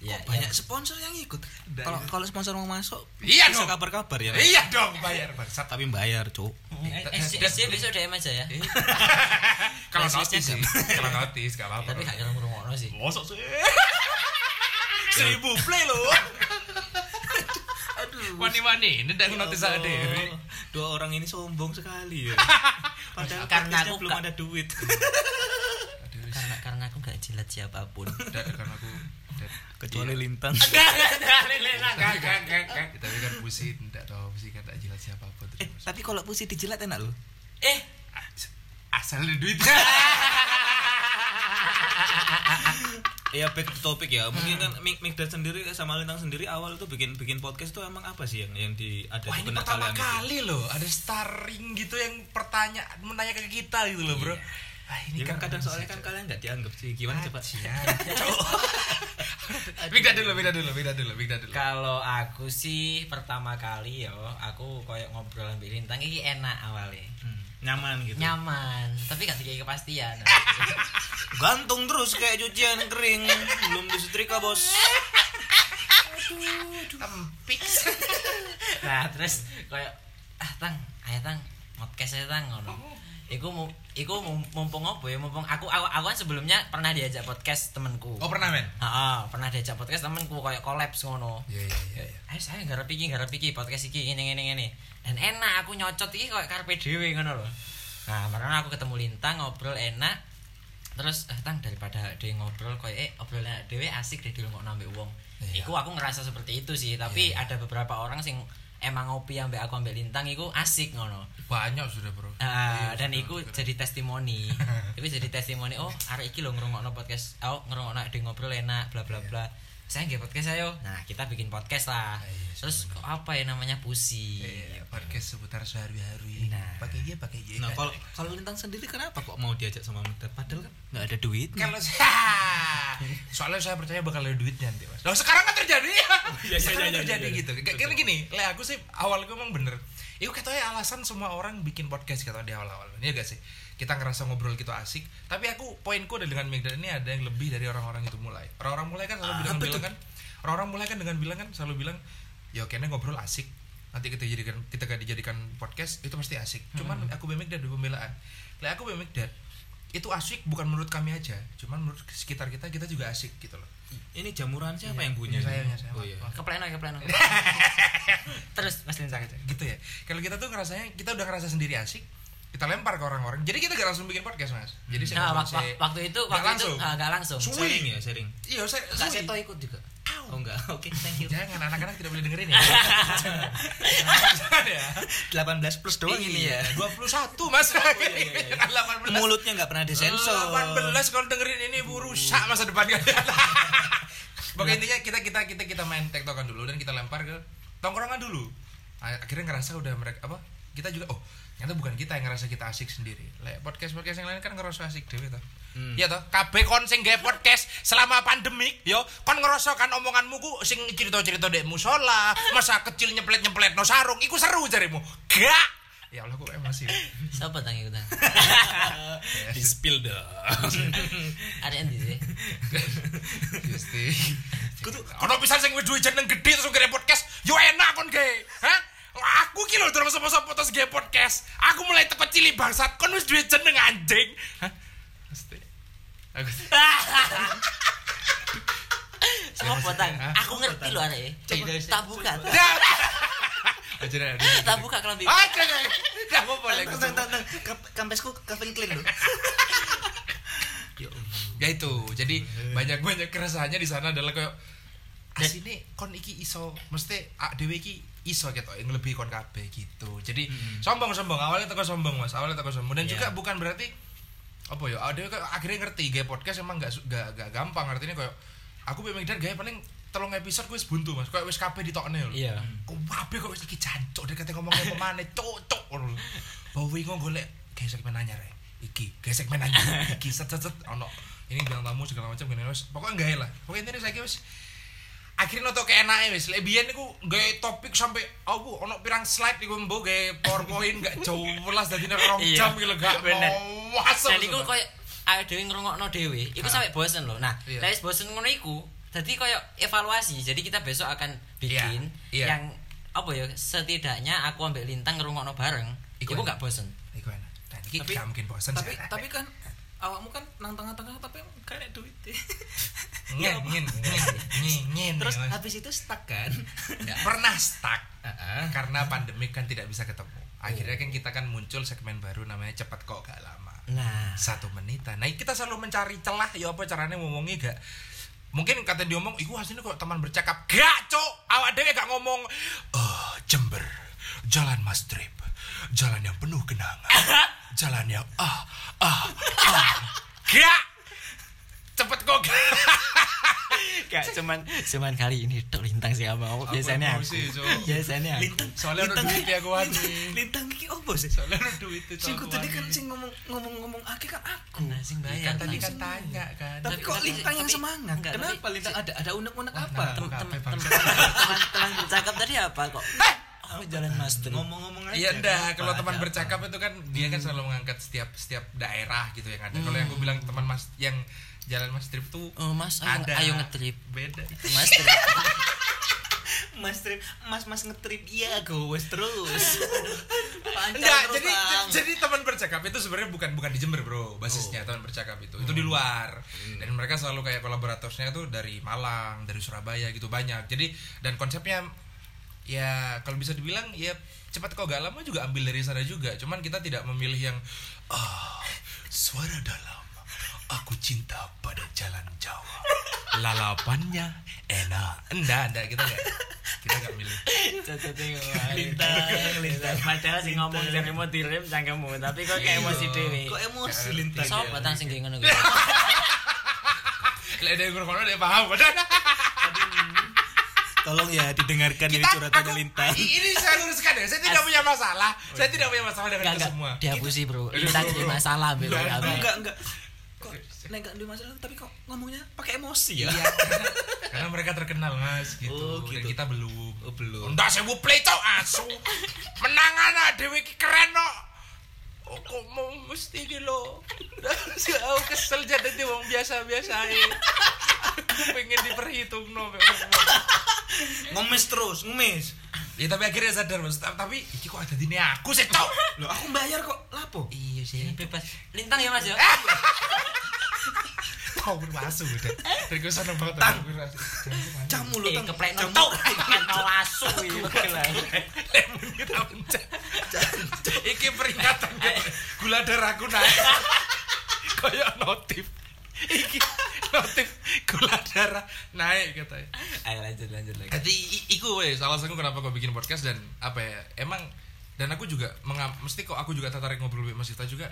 Iya, Kok banyak sponsor yang ikut kalau kalau sponsor mau masuk Iya bisa dong. kabar-kabar ya Iya <laughs> dong bayar bangsat. tapi bayar cuk iya. Eh, SC SC besok DM aja ya. <laughs> Kalau Flashback-nya notis sih, <laughs> kalau notis gak apa-apa. Tapi gak kira ngurung sih. Mosok sih. Seribu play loh. Aduh. Wani-wani, ini udah notis Ya ada. Allah, dua orang ini sombong sekali ya padahal Karena aku belum ada duit karena aku gak jilat siapa pun. <laughs> Udah, karena aku kecuali Iya. lintang. Tapi kan pusing, enggak tahu pusing kan tak jilat siapa pun eh terus. tapi kalau pusi dijilat enak loh Eh, Asal ada duit. <laughs> ya back to topic ya mungkin kan Mik Mikdad sendiri sama lintang sendiri awal tuh bikin bikin podcast tuh emang apa sih yang yang di ada Wah di benak pertama kalian kali loh ada starring gitu yang pertanya menanya ke kita gitu loh bro. Ah, Ya kan kadang soalnya kan kalian nggak dianggap sih. Gimana coba. Beda <laughs> dulu, beda dulu, beda dulu, beda dulu. kalau aku sih pertama kali yo, aku koyok ngobrol ambil lintang ini enak awalnya. Hmm, nyaman gitu? Nyaman, tapi gak dikasih kepastian. <laughs> gantung terus kayak cucian kering. Belum disetrika bos. Tempik. <laughs> nah, terus koyok ah tang, ayo tang podcast tang ngono Iku mu- iku mum- mumpung apa ya mumpung aku aku aku kan sebelumnya pernah diajak podcast temenku. Oh pernah men? Heeh, pernah diajak podcast temenku kayak kolaps ngono. Iya iya iya. iya. Eh saya garap iki garap iki podcast iki ngene ngene ngene. Dan enak aku nyocot iki kayak karpe dhewe ngono lho. Nah, karena aku ketemu Lintang ngobrol enak. Terus eh tang daripada dhewe ngobrol kayak eh obrol enak dhewe asik deh dulu nambah wong. Iya. Iku aku ngerasa seperti itu sih, tapi ada beberapa orang sing emang ngopi ambek aku ambek Lintang iku asik ngono. Banyak sudah bro. Ah, Iya, dan sudah. jadi testimoni. <laughs> iku jadi testimoni oh arek iki lho ngrungokno podcast. Oh, ngrungokno ade ngobrol enak bla bla bla. Saya nggih podcast ayo. Nah, kita bikin podcast lah. Ah, iya, Terus kok apa ya namanya pusi. Iya, podcast seputar sehari-hari. Nah. pakai dia pakai dia. Nah, kalau kalau Lintang sendiri kenapa kok mau diajak sama Medar? Padahal kan nggak ada duit. kalau saya soalnya saya percaya bakal ada duitnya nanti mas. Nah, sekarang kan terjadi <laughs> ya. iya, sekarang iya, iya, terjadi iya. gitu. Kayak kayak gini, le aku sih awal gue emang bener. Itu katanya alasan semua orang bikin podcast kata di awal-awal. Iya gak sih? Kita ngerasa ngobrol gitu asik. Tapi aku poinku ada dengan Megdan ini ada yang lebih dari orang-orang itu mulai. Orang-orang mulai kan selalu bilang, Apa bilang tuh? kan. Orang-orang mulai kan dengan bilang kan selalu bilang, ya kayaknya ngobrol asik. Nanti kita jadikan kita gak dijadikan podcast itu pasti asik. Cuman aku Megdan di pembelaan. Le aku Megdan itu asik bukan menurut kami aja, cuman menurut sekitar kita kita juga asik gitu loh. Ini jamuran siapa Iya, yang punya? saya, punya saya. Oh iya. Kepleno kepleno. <laughs> Terus Mas Lintang. gitu ya kalau kita tuh ngerasanya kita udah ngerasa sendiri asik kita lempar ke orang-orang jadi kita gak langsung bikin podcast mas jadi saya Nah, waktu, saya- waktu itu Nggak waktu itu langsung. ah, langsung. Suwi. Sharing ya, sharing. iya saya suwi. Seto ikut juga. Oh enggak. Oke, thank you. jangan anak-anak tidak boleh dengerin ya <laughs> jangan ya 18 plus doang ini ya. Iya, 21 mas <laughs> iya, iya. <laughs> Jangan 18 Mulutnya nggak pernah disensor. 18 kalau dengerin ini bu rusak masa depan kalian Pokoknya intinya kita kita kita kita main tektokan dulu dan kita lempar ke tongkrongan dulu. Akhirnya ngerasa udah mereka apa? Kita juga oh ternyata bukan kita yang ngerasa kita asik sendiri. Lek podcast podcast yang lain kan ngerasa asik dewe toh. Hmm. Iya toh, kabeh kon sing gawe podcast selama pandemik, yo kon ngerasa kan omonganmu ku sing cerita-cerita dek musola, masa kecil nyeplet-nyeplet no sarung, iku seru jarimu. Gak. Ya Allah kok emosi. Siapa tang ikutan? <laughs> Di spill dah. <laughs> Ada endi sih? Justi. Kudu ono pisan sing wis duwe jeneng gedhe terus nggere podcast, yo enak kon gawe. Hah? Aku ki lho terus sapa-sapa terus gawe podcast. Aku mulai teko cilik bangsat, kon wis duwe jeneng anjing. Hah? Mesti. Aku <laughs> Siapa tang? Aku ngerti loh arek. Tak buka. <laughs> Aja dah. Tak buka kelambi. Aja dah. Enggak apa-apa lek. Tang tang tang. Kampesku Calvin Klein loh. <laughs> Ya itu. Jadi banyak-banyak keresahannya di sana adalah kayak asine kon iki iso mesti ah, dhewe iki iso gitu yang lebih kon kabeh gitu. Jadi sombong-sombong awalnya teko sombong Mas, awalnya teko sombong. Dan Iya. juga bukan berarti apa ya, ada akhirnya ngerti gaya podcast emang gak, gak, gak gampang artinya kayak aku memang dan gaya paling telung episode gue buntu mas kayak wis kabeh ditokne lho. Iya. kok wabe kok wis iki jancuk dek kate ngomong apa <laughs> maneh cocok ngono lho. Bahwa wingi golek gaya segmen anyar ya iki gaya segmen anyar iki set set set ono. Ini bilang tamu segala macam gini wis. Pokoknya gawe lah. Pokoknya intinya saya wis akhirnya noto keenake wis lek biyen niku gawe topik sampai aku ono pirang slide niku mbok gawe PowerPoint gak jelas dadi nek rong Iya, jam lho gak bener. masuk Dan iku koyo awake dhewe ngrungokno dhewe, iku Ah. sampe bosen loh. Nah, Iya. lek wis bosen ngono iku, dadi koyo evaluasi. Jadi kita besok akan bikin Iya, iya. yang apa ya setidaknya aku ambil lintang ngrungokno bareng. Iku gak bosen. iku enak dan iki Tapi- gak mungkin bosan Tapi tapi kan awakmu kan nang tengah-tengah tapi kayak duit. <laughs> ngin ngin ngin ngin ngin Terus ya, habis itu stuck kan? Nggak <laughs> pernah stuck. Heeh. karena pandemik kan tidak bisa ketemu. Akhirnya kan kita kan muncul segmen baru namanya cepat kok gak lama. Nah, satu menitan. Nah kita selalu mencari celah ya apa caranya ngomongnya gak? Mungkin kata dia ngomong iku hasilnya kok teman bercakap. Gak cok awak dewe gak ngomong oh Jember jalan Mas Trip jalan yang penuh kenangan <laughs> jalan yang ah ah ah gak cepet kok gak cuman cuman kali ini tok lintang sih mau. Biasanya aku. Biasanya aku. Lintang. Soalnya ada duit ya, aku hati. Lintang, lintang iki opo sih? soalnya duit itu Sing kudu kan sing ngomong ngomong-ngomong akeh kan aku. Nah, sing kan bayar tadi kan langsung. tanya kan Tapi kok lintang yang semangat? Kenapa lintang ada ada unek-unek apa? nah, Tem- Kafe, tem- bangsa. <laughs> tem- teman teman bercakap tadi apa kok? Aku jalan Mas Tri. Ngomong-ngomong aja. Iya dah, kenapa? kalau teman Ada bercakap itu kan dia kan selalu mengangkat setiap setiap daerah gitu yang ada. Kalau yang gue bilang teman Mas yang jalan Mas Trip tuh Oh, Mas, ayo, ada ayo ngetrip. beda. Mas Tri. apa? <laughs> mas trip mas mas ngetrip iya goes terus <laughs> Enggak, jadi jadi teman bercakap itu sebenarnya bukan bukan di Jember, Bro. Basisnya teman bercakap itu. Itu di luar. Dan mereka selalu kayak kolaboratornya itu dari Malang, dari Surabaya gitu banyak. Jadi dan konsepnya ya kalau bisa dibilang ya cepat kau gak lama juga ambil dari sana juga. Cuman kita tidak memilih yang ah suara dalam. Aku cinta pada jalan Jawa. Lalapannya enak. Enggak, enggak kita enggak. Kita enggak milih. lintang lintang padahal sih ngomong jadi mau direm cangkemmu tapi kok kayak emosi dewi kok emosi lintang ya? tang sing ngono <laughs> Lek dia ngurung dia paham padahal. <laughs> tolong ya didengarkan ini Kita- curhatannya aku- lintang Ini saya luruskan ya. Saya tidak punya masalah. Saya tidak punya masalah dengan enggak itu enggak semua. dihapusi bro lintang jadi masalah bro Enggak, enggak enggak kok nek enggak ada masalah tapi kok ngomongnya pakai emosi ya Iya, karena, <laughs> karena mereka terkenal mas gitu. Oh, Dan gitu. kita belum. Oh, belum. Ndak sewu play cok asu. Menang anak dewe keren no. Oh, kok mau mesti gitu loh. Aku kesel jadi wong biasa-biasa aja. Aku pengen diperhitung no. ngemis terus ngemis Ya tapi akhirnya sadar mas. Ta- Tapi iki kok ada dini aku sih cok. lo aku bayar kok lapo Iya Ya, bebas lintang ya mas ya Tahu bermasu udah. Dari gue seneng banget. Aku rasa- camu lo eh tang keplek camu nontok kan mau asu gitu lemon kita pencet. Iki peringatan gitu. gula darahku naik. Kayak notif. Iki notif gula darah naik katanya. ayo lanjut lanjut lagi. Jadi i- iku wes alasanku kenapa kau bikin podcast dan apa ya? Emang dan aku juga mengam, mesti kok aku juga tertarik ngobrol sama Mas Ita juga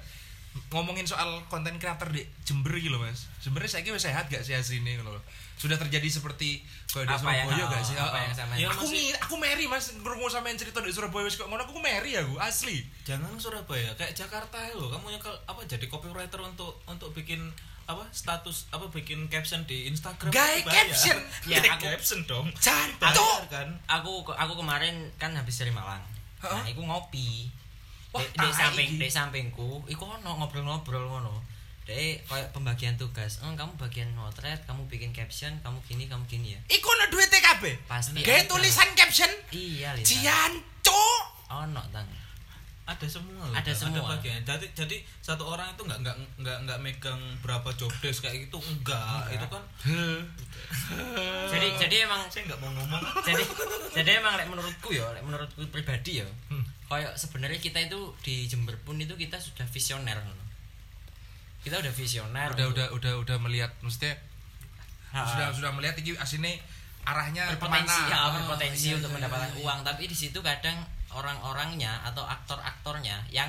ngomongin soal konten kreator di Jember gitu loh mas. Sebenarnya saya kira sehat gak sih asli ini gitu loh sudah terjadi seperti kalau di yang- Surabaya gak sih? apa yang sama. Ya, aku masih- mi- aku Mary mas. Ngurung sama yang cerita di Surabaya wes kok ngono aku Mary aku asli. Jangan Surabaya kayak Jakarta lo kamu nyekel apa jadi copywriter untuk untuk bikin apa status apa bikin caption di Instagram Gay itu bayar. caption. Ya, Gay aku- caption dong. Cantik. bayar kan. Aku aku kemarin kan habis dari Malang. Nah Heeh. aku ngopi. Wah, di, samping di sampingku iku ono ngobrol-ngobrol ngono. Deh kayak pembagian tugas. Eh, kamu bagian motret kamu bikin caption kamu gini kamu gini ya. Iku no duit TKB Pasti Gaya tulisan caption? Iya Lintang. Cianco ono tang ada semua loh, Ada semua. bagian. Jadi jadi satu orang itu nggak nggak nggak nggak megang berapa job desk kayak gitu enggak, itu kan jadi jadi emang saya nggak mau ngomong. jadi jadi emang lek menurutku ya lek menurutku pribadi ya Hmm. kayak sebenarnya kita itu di Jember pun itu kita sudah visioner kita udah visioner Udah udah udah udah melihat Maksudnya Ha, sudah sudah melihat iki asine arahnya berpotensi ke mana. ya Oh, berpotensi iya, untuk iya, mendapatkan iya. uang. Tapi di situ kadang orang-orangnya atau aktor-aktornya yang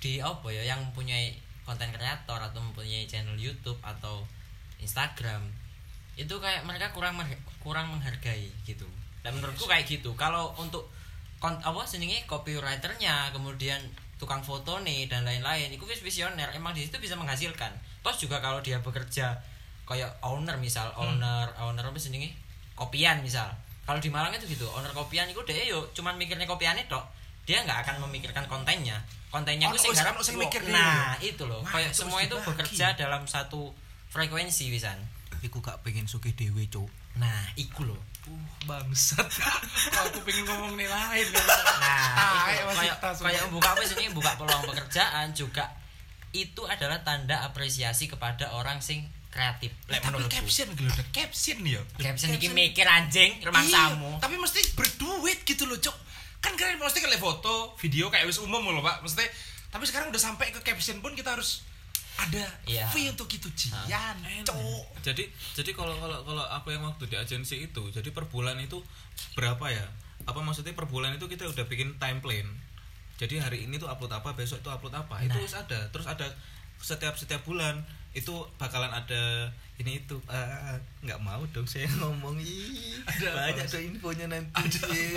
di apa ya yang mempunyai konten kreator atau mempunyai channel YouTube atau Instagram itu kayak mereka kurang kurang menghargai gitu. Dan menurutku kayak gitu. Kalau untuk kon apa senengnya copywriternya kemudian tukang foto nih dan lain-lain itu visioner. Emang di situ bisa menghasilkan. Terus juga kalau dia bekerja kayak owner misal owner owner apa senengnya? Kopian misal kalau di Malang itu gitu owner kopian itu dia yo cuman mikirnya kopiannya tok dia nggak akan memikirkan kontennya. Kontennya Oh, itu sing oh, garap mikir nah itu loh kayak itu semua itu bekerja dalam satu frekuensi wisan. Iku gak pengen suki dewe cok nah iku loh. Uh, bangsat. <laughs> Aku pengen ngomong nih lain. nah itu masih kayak kayak buka apa sih ini buka peluang pekerjaan juga. Itu adalah tanda apresiasi kepada orang sing kreatif lek Tapi caption gitu udah caption ya. caption iki mikir anjing rumah Iya, tamu Tapi mesti berduit gitu loh, Cok. Kan kalian mesti kalau foto, video kayak wis umum loh, Pak. Mesti tapi sekarang udah sampai ke caption pun kita harus ada Iya. fee untuk itu Jian, Cok. jadi jadi kalau kalau kalau aku yang waktu di agensi itu jadi per bulan itu berapa ya apa maksudnya per bulan itu kita udah bikin time plan jadi hari ini tuh upload apa besok itu upload apa itu Nah. harus ada terus ada setiap setiap bulan itu bakalan ada ini itu. Ah, nggak mau dong saya <laughs> ngomong. Ih Ada banyak tuh infonya nanti.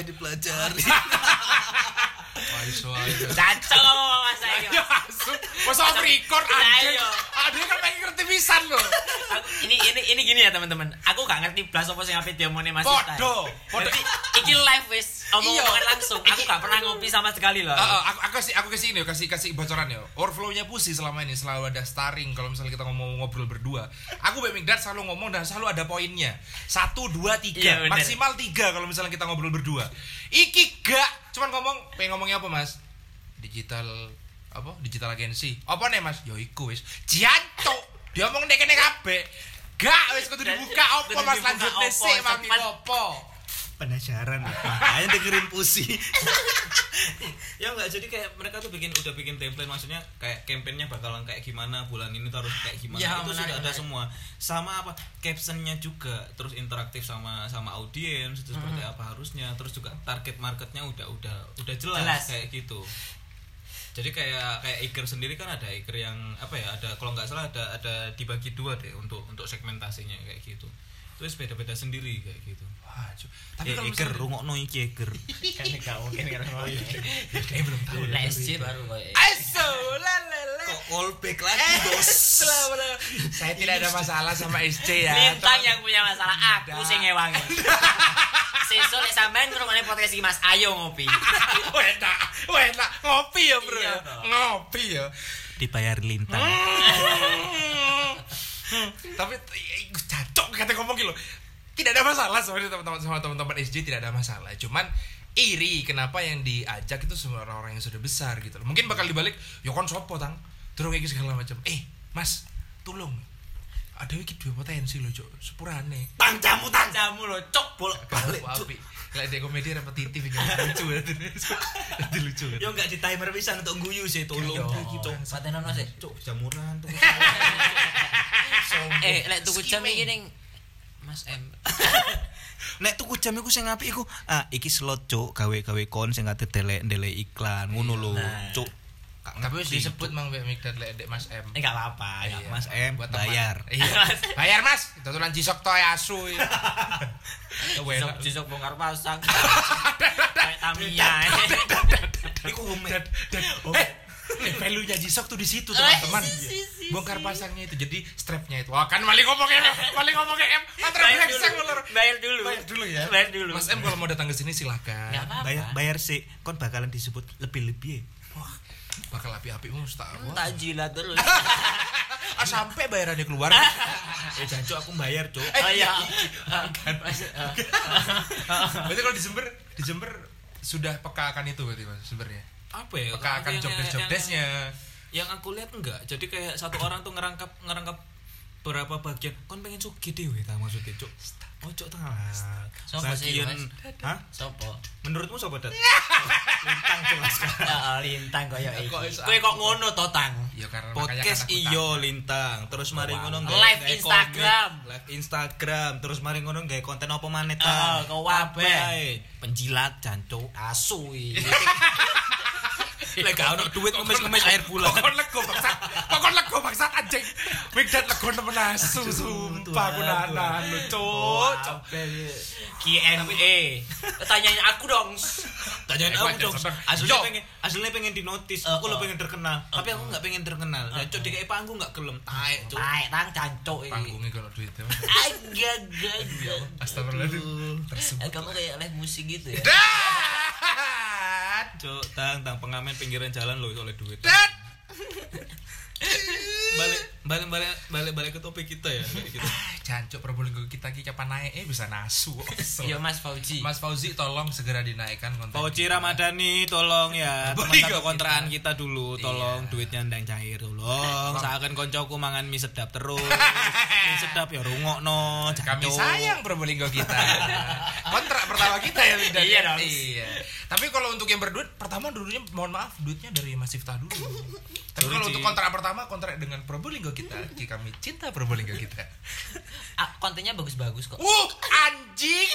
Dipelajari. <laughs> Wah, iso aja. Caco saya Ya, asu. Masa off record anjing. Ayo. dia kan pengen ngerti pisan loh. Ini ini ini gini ya teman-teman aku gak ngerti blas apa sing ape diomongin Mas Ita. Podo, podo. Iki live wis omong-omongan Iya. langsung aku gak pernah ngopi sama sekali loh Heeh, aku, aku kasih aku kasih ini kasih kasih bocoran ya. Overflow-nya Pusi selama ini selalu ada starring kalau misalnya kita ngomong ngobrol berdua. Aku Beb Migdad selalu ngomong dan selalu ada poinnya. Satu, dua, Iya, tiga, bener. maksimal tiga kalau misalnya kita ngobrol berdua. Iki gak, cuman ngomong, pengen ngomongnya apa mas? Digital apa? Digital agency. Apa nih mas? Yo iku wis. Janto. Dia ngomong nek kene kabeh. Gak wis kudu dibuka apa mas lanjut apa, sik mami opo. penasaran makanya dengerin pusi <laughs> ya enggak jadi kayak mereka tuh bikin udah bikin template maksudnya kayak kampanyenya bakalan kayak gimana bulan ini tuh harus kayak gimana Ya, itu menarik, sudah ada menarik. semua sama apa captionnya juga terus interaktif sama sama audiens itu seperti apa harusnya terus juga target marketnya udah udah udah jelas, Jelas. kayak gitu jadi kayak kayak Iker sendiri kan ada Iker yang apa ya ada kalau nggak salah ada ada dibagi dua deh untuk untuk segmentasinya kayak gitu. Terus beda-beda sendiri kayak gitu. Wah, cu- tapi ya kalau Iker misalnya rungokno iki Iker kan gak mungkin kan kayak belum tahu. Lah SC baru kayak Aso, la la la. kok callback lagi bos? Setelah- setelah- Saya tidak ada masalah sama SC ya. Lintang yang punya masalah aku sing ngewangi. <laughs> Sesuk nek sampean ngrungokne podcast iki Mas, ayo ngopi. <laughs> Wena, wena, ngopi ya bro. Iya, toh. ngopi ya. dibayar lintang <laughs> Tapi eh, cacok kata ngomong gitu. Tidak ada masalah sebenarnya teman-teman sama teman-teman SJ tidak ada masalah. Cuman iri kenapa yang diajak itu semua orang-orang yang sudah besar gitu loh. Mungkin bakal dibalik, ya kon sopo tang. Terus kayak segala macam. Eh, Mas, tolong. Ada iki dua potensi loh, Cok. Sepurane. tancamu tang Jamu lo cok bolak balik api. Kayak dia komedi repetitif ini lucu banget. Itu lucu banget. yo enggak di timer pisan untuk guyu sih tolong Yo. Cuk. Paten ono sih. Cuk, jamuran tuh Eh, lek tuku jam iki ning Mas M. <laughs> nek tuku jam iku sing apik iku ah iki slot cuk gawe-gawe kon sing kate delek delek iklan ngono lho Nah. cuk Tapi ngerti, disebut. Mang Mbak Migdad lek Dek Mas M. Eh enggak apa-apa. Iya. enggak Mas M Buat bayar <laughs> Iya. Bayar Mas. Kita tulan jisok toy asu. <laughs> ya. Jisok jisok bongkar pasang. <laughs> Kayak Tamiya. iku home Dan, dan, eh, eh, value-nya jisok tuh di situ teman-teman. Eh, si, si, si, Bongkar pasangnya itu jadi strapnya itu. Wah kan maling ngomong M, maling ngomong M. Antara Bayar brengsek. Bayar dulu. Bayar dulu ya. Bayar dulu. Mas M kalau mau datang ke sini silakan. Apa-apa. bayar bayar sih kon bakalan disebut lebih-lebih Wah, bakal api-api tak. wah. Tak jilat terus. <laughs> Ah, sampai bayarannya keluar. <laughs> eh jancuk aku bayar cuk Oh iya. <laughs> Kan. Berarti kalau di Jember, di Jember sudah peka akan itu berarti Mas sebenarnya. apa ya Peka akan job desk yang- job desknya. yang aku lihat enggak jadi kayak satu orang tuh ngerangkap ngerangkap berapa bagian kon pengen sugih dewe ta maksudnya cuk ojo tengah Sopo sih, hah Sopo? menurutmu sobat dat <laughs> lintang jelas kan Ya lintang koyo iki. Kok iso Kowe kok ngono to, Tang? Ya karena podcast iyo lintang terus mari ngono gawe- Live Instagram. live Instagram terus mari ngono gawe konten apa maneh ta kau wabe. Abe. penjilat jancuk Asu <laughs> iki. Lek gak ono duit ngemis-ngemis air bulan Pokok lego bangsat. Pokok lego bangsat anjing. Migdat lego temen asu sumpah aku nanan lu cuk. Q&A. Tanyain aku dong. Tanyain Eh, aku wajar, dong. Aslinya pengen aslinya pengen dinotis. Uh, Aku lo uh. pengen terkenal. Tapi aku nggak pengen terkenal. Dan cuk dikei panggung nggak gelem. Taek cuk. Taek tang cancuk iki. Panggungnya kalau duitnya. Mas. Agak agak. Astagfirullahaladzim. Tersebut. Eh, kamu kayak live musik gitu ya. Dan Cuk, tang tang pengamen pinggiran jalan lo oleh duit. dan Balik balik balik balik balik ke topik kita ya gitu. Jancuk Probolinggo kita ki kapan naik eh bisa nasu. <laughs> Iya Mas Fauji. Mas Fauzi tolong segera dinaikkan konten. Fauci Ramadhani tolong ya <laughs> teman Boleh satu nggak kontrakan kita dulu tolong Iya. duitnya ndang cair tolong seakan koncoku mangan mie sedap terus mie sedap ya rungokno Kami jancuk. sayang Probolinggo kita. <laughs> Kontrak pertama kita ya Windan. Iya dong. Iya. Tapi kalau untuk yang berduit pertama dulunya mohon maaf duitnya dari Mas Iftah dulu. Tapi kalau untuk kontrak pertama kontrak dengan Probolinggo kita, Ki, kami cinta Probolinggo kita. Ah, kontennya bagus-bagus kok. Uh, anjing.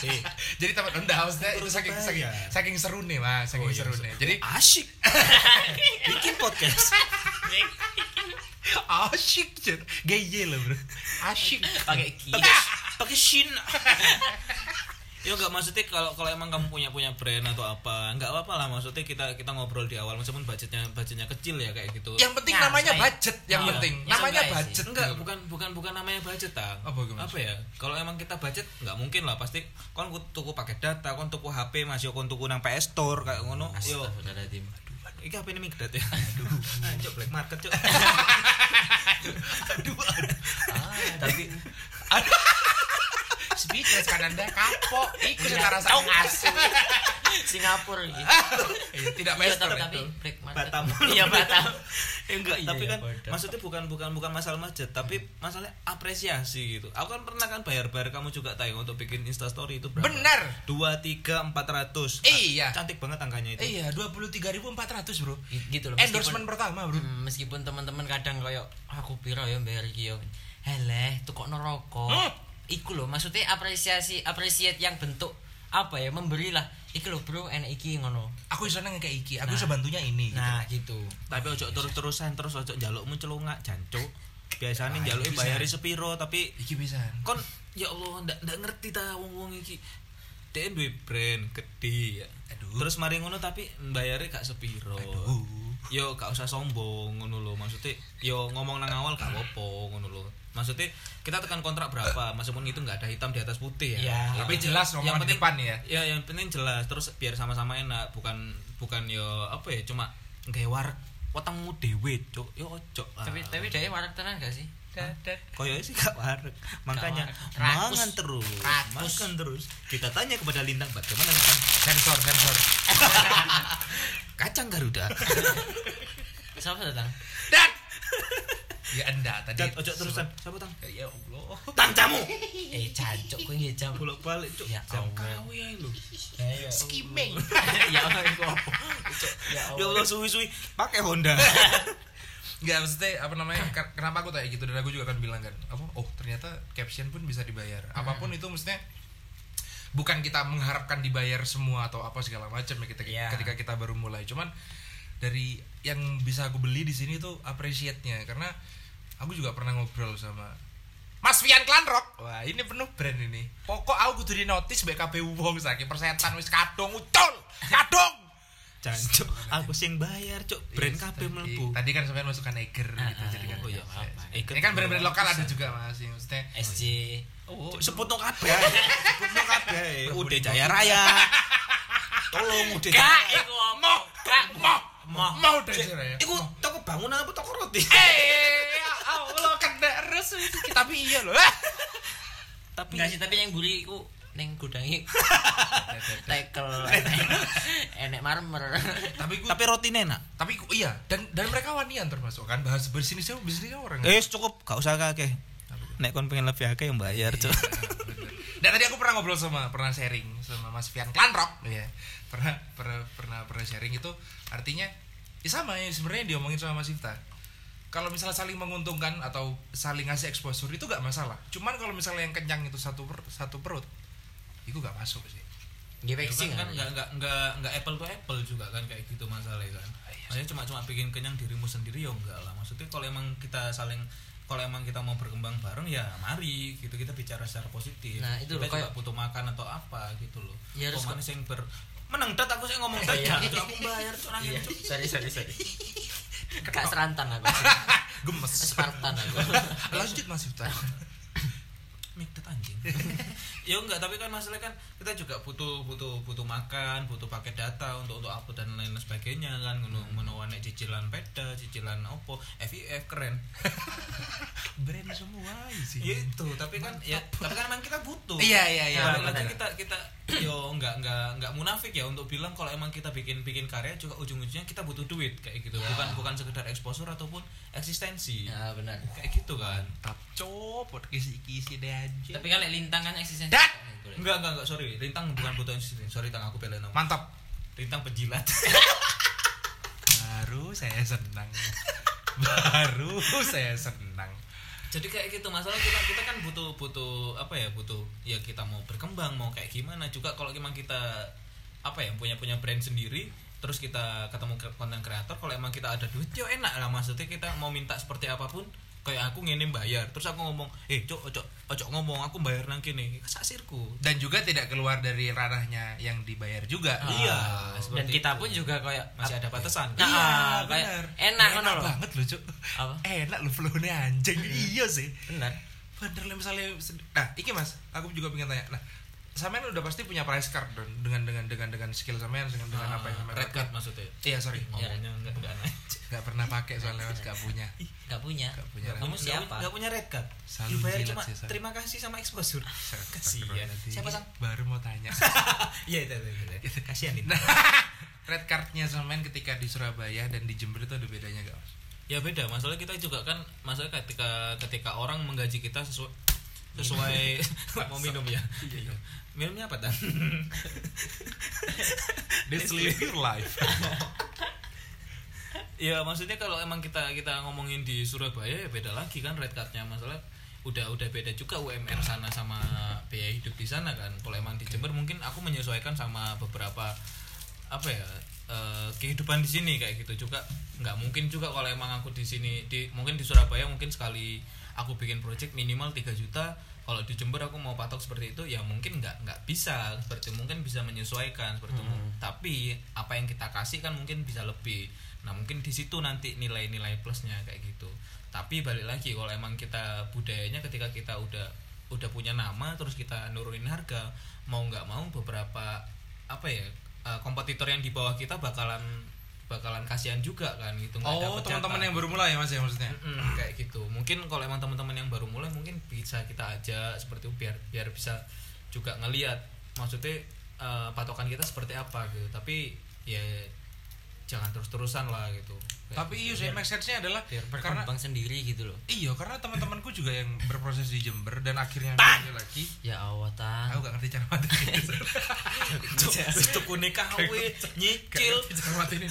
<laughs> Jadi teman enggak maksudnya itu saking saking, ya? saking seru nih mas, saking Oh, iya, seru seru. nih. Jadi asyik <laughs> bikin podcast <laughs> asyik jen, gaya lah bro, asyik. Pakai ki. pakai shin ya nggak maksudnya kalau kalau emang kamu punya punya brand atau apa nggak apa apa lah maksudnya kita kita ngobrol di awal meskipun budgetnya budgetnya kecil ya kayak gitu Yang penting Nyantai. namanya budget, yang Iya. penting. Ya, namanya sih. budget. enggak bukan bukan bukan namanya budget tang Apa gimana? apa ya kalau emang kita budget nggak mungkin lah pasti kon ku- tuku pakai data kon tuku HP masih kon tuku nang PS Store kayak ngono yo iki HP ini migrat ya <laughs> aduh cok black market cok <laughs> Ah, tapi Speechless kan Anda kapok. Iku sing ngerasa Tong asu. Singapura gitu. Iya, tidak Iya, master tapi, tapi itu. Batam. Iya Batam. Eh, <laughs> enggak Iya, tapi iya, kan maksudnya bukan bukan bukan masalah budget tapi masalah apresiasi gitu aku kan pernah kan bayar bayar kamu juga tahu untuk bikin instastory itu berapa Benar. dua tiga empat ratus Iya. cantik banget angkanya itu Iya, 23.400, Bro. Gitu loh. Endorsement pertama, Bro. Hmm, meskipun teman-teman kadang koyo aku piro ya bayar iki yo. Heleh, tukok rokok. Hmm. Iku loh, maksudnya apresiasi appreciate yang bentuk apa ya memberilah. Iku loh bro, enak iki ngono. Aku iso nang kayak iki, aku Nah. bantunya ini. gitu. Nah gitu. tapi ojo terus terusan terus ojo jalukmu celungak jancuk biasanya Wah, jaluknya bisa. bayari sepiro tapi iki bisa. kon ya Allah ndak ndak ngerti ta wong wong iki dia duwe brand gede ya. Aduh. terus mari ngono tapi bayarnya gak sepiro Aduh. yo gak usah sombong ngono lho maksudnya yo ngomong nang awal gak apa ngono lho maksudnya kita tekan kontrak berapa meskipun itu nggak ada hitam di atas putih ya Iya. Yang Tapi jelas ngomong yang di penting depan ya. ya yang penting jelas terus biar sama-sama enak bukan bukan yo apa ya cuma kayak warak wetengmu dhewe cuk yo ojo lah. Tapi tapi dia warak tenan gak sih? koyo sih gak warak makanya mangan terus Rakus. makan terus kita tanya kepada lintang bagaimana lintang Sensor, sensor. <laughs> kacang garuda <laughs> Siapa datang? Dan Ya enggak tadi. Cat, ojo terusan siapa tang Ya Allah. tang camu Eh cancuk kowe nggih jam. bolak balik cuk Ya kau ya lu Ayo. Skimming. ya Allah <laughs> Ya ya Allah. Suwi-suwi pakai Honda <laughs> Enggak maksudnya apa namanya? ken- Kenapa aku kayak gitu dan aku juga akan bilang kan, apa? Oh, ternyata caption pun bisa dibayar. Apa pun itu maksudnya bukan kita mengharapkan dibayar semua atau apa segala macam ya kita Iya. ketika kita baru mulai. Cuman dari yang bisa aku beli di sini tuh appreciate-nya karena aku juga pernah ngobrol sama Mas Vian Klanrock. Wah, ini penuh brand ini. Pokok aku kudu di notice BKP wong saking persetan wis kadung ucul. Kadung. Jancuk, aku sing bayar cuk. Brand Yes, kabeh tadi- melebu Tadi kan sampean masukkan Eger Ah, gitu ah, jadi kan. oh iya, saya- Eger Ini kan brand-brand lokal ada juga Mas, maksudnya. SJ. Oh, Cuk, sebut no kabeh. Sebut no kabeh. Udah Jaya Raya. Tolong udah Gak iku? Mau, Gak mau, mau. mau deh ya. Iku toko bangunan apa toko roti? Eh, ya Allah kena terus tapi iya loh. Tapi Enggak sih, tapi yang buri iku ning gudangi <laughs> tekel enek marmer. tapi gua, tapi roti enak. tapi gua- iya dan dan mereka wanian termasuk kan bahas bersini sih bisnisnya orang. Eh cukup gak usah kakek. Nek kon pengen lebih akeh yang bayar, Cuk. Dan tadi aku pernah ngobrol sama pernah sharing sama Mas Fian Klanrock ya. Pernah pernah pernah pernah sharing itu artinya ya sama ya sebenarnya yang diomongin sama Mas Ifta. Kalau misalnya saling menguntungkan atau saling ngasih exposure itu gak masalah. Cuman kalau misalnya yang kenyang itu satu per, satu perut, itu gak masuk sih. Gak kan kan nggak nggak nggak nggak apple to apple juga kan kayak gitu masalahnya kan. iya. Maksudnya cuma cuma bikin kenyang dirimu sendiri ya enggak lah. Maksudnya kalau emang kita saling kalau emang kita mau berkembang bareng ya mari gitu kita bicara secara positif. Nah, itu kita loh, juga kayak- butuh makan atau apa gitu loh. Ya, harus manis yang ber menang dat aku sih ngomong dat Iya. Cuk, aku bayar nangis, Iya, sorry sorry sorry. <laughs> Kak serantan aku. <laughs> Gemes. Spartan aku. Lanjut Mas Ifta. <laughs> Mikdet anjing. Ya enggak, tapi kan masalahnya kan kita juga butuh butuh butuh makan, butuh pakai data untuk untuk upload dan lain sebagainya kan ngono ngono nek cicilan peda, cicilan opo, FIF keren. <laughs> Brand semua sih. Ya itu, tapi kan ya tapi kan emang kita butuh. Iya, iya, iya, Balik lagi kita kita yo enggak enggak enggak munafik ya untuk bilang kalau emang kita bikin bikin karya juga ujung-ujungnya kita butuh duit kayak gitu. Bukan bukan sekedar exposure ataupun eksistensi. Ya benar. Kayak gitu kan. Tap copot kisi-kisi deh aja. Tapi kan lek lintang kan eksistensi. Dat! Enggak enggak enggak sorry, Rintang bukan butuh eksistensi. Sorry Tang aku bela nama. Mantap. Rintang penjilat. <laughs> Baru saya senang. Baru saya senang. Jadi kayak gitu masalah kita kita kan butuh butuh apa ya butuh ya kita mau berkembang mau kayak gimana juga kalau emang kita apa ya punya punya brand sendiri terus kita ketemu ke konten kreator kalau emang kita ada duit yo enak lah maksudnya kita mau minta seperti apa pun kayak aku ngene bayar terus aku ngomong eh cok cok cok ngomong aku bayar nang kene. Sasirku dan juga tidak keluar dari ranahnya yang dibayar juga. Iya, dan kita itu. pun juga kayak masih ada batasan. Nah, Iya, kayak bener. enak kan loh. banget loh cuk. Apa? enak loh flow-nya anjing. Iya sih. Benar. Bener lah misalnya nah iki mas aku juga pengen tanya. Nah sampean udah pasti punya price card dong dengan dengan dengan dengan skill sampean dengan dengan apa yang sampean red card maksudnya? Iya sorry. Ngomongnya enggak enggak pernah pakai soalnya mas nggak punya nggak punya Nggak punya. kamu siapa Enggak punya red card. Selalu Dibayar cuma sih, saya. terima kasih sama exposure. Kasihan. Siapa sang? baru mau tanya <laughs> Iya itu itu. itu. Kasihan itu. nah <laughs> red cardnya sampean ketika di Surabaya dan di Jember itu ada bedanya gak mas Ya beda, masalah kita juga kan masalah ketika ketika orang menggaji kita sesuai sesuai <laughs> mau minum ya. Iya. Minumnya apa dan? This live your life ya maksudnya kalau emang kita kita ngomongin di Surabaya ya beda lagi kan red cardnya. Masalah udah udah beda juga UMR sana sama biaya hidup di sana kan. Kalau emang di Jember mungkin aku menyesuaikan sama beberapa apa ya eh, kehidupan di sini kayak gitu juga. Nggak mungkin juga kalau emang aku di sini di mungkin di Surabaya mungkin sekali aku bikin project minimal 3 juta. Kalau di Jember aku mau patok seperti itu ya mungkin nggak nggak bisa. Seperti mungkin bisa menyesuaikan seperti itu tapi apa yang kita kasih kan mungkin bisa lebih nah mungkin di situ nanti nilai-nilai plusnya kayak gitu. Tapi balik lagi kalau emang kita budayanya ketika kita udah udah punya nama terus kita nurunin harga mau nggak mau beberapa apa ya eh, kompetitor yang di bawah kita bakalan bakalan kasihan juga kan gitu nggak oh teman-teman yang baru mulai ya mas ya maksudnya? Mm-mm, kayak gitu. Mungkin kalau emang teman-teman yang baru mulai mungkin bisa kita ajak seperti itu biar biar bisa juga ngelihat maksudnya eh, patokan kita seperti apa gitu. Tapi ya jangan terus-terusan lah gitu. Kayak tapi iya sih make sense-nya adalah biar karena berkembang sendiri gitu loh. Iya karena teman-temanku juga yang berproses di Jember dan akhirnya balik lagi. Ya Allah tan. Aku gak ngerti cara mati itu kuning kawe nyicil. Cara mati ini.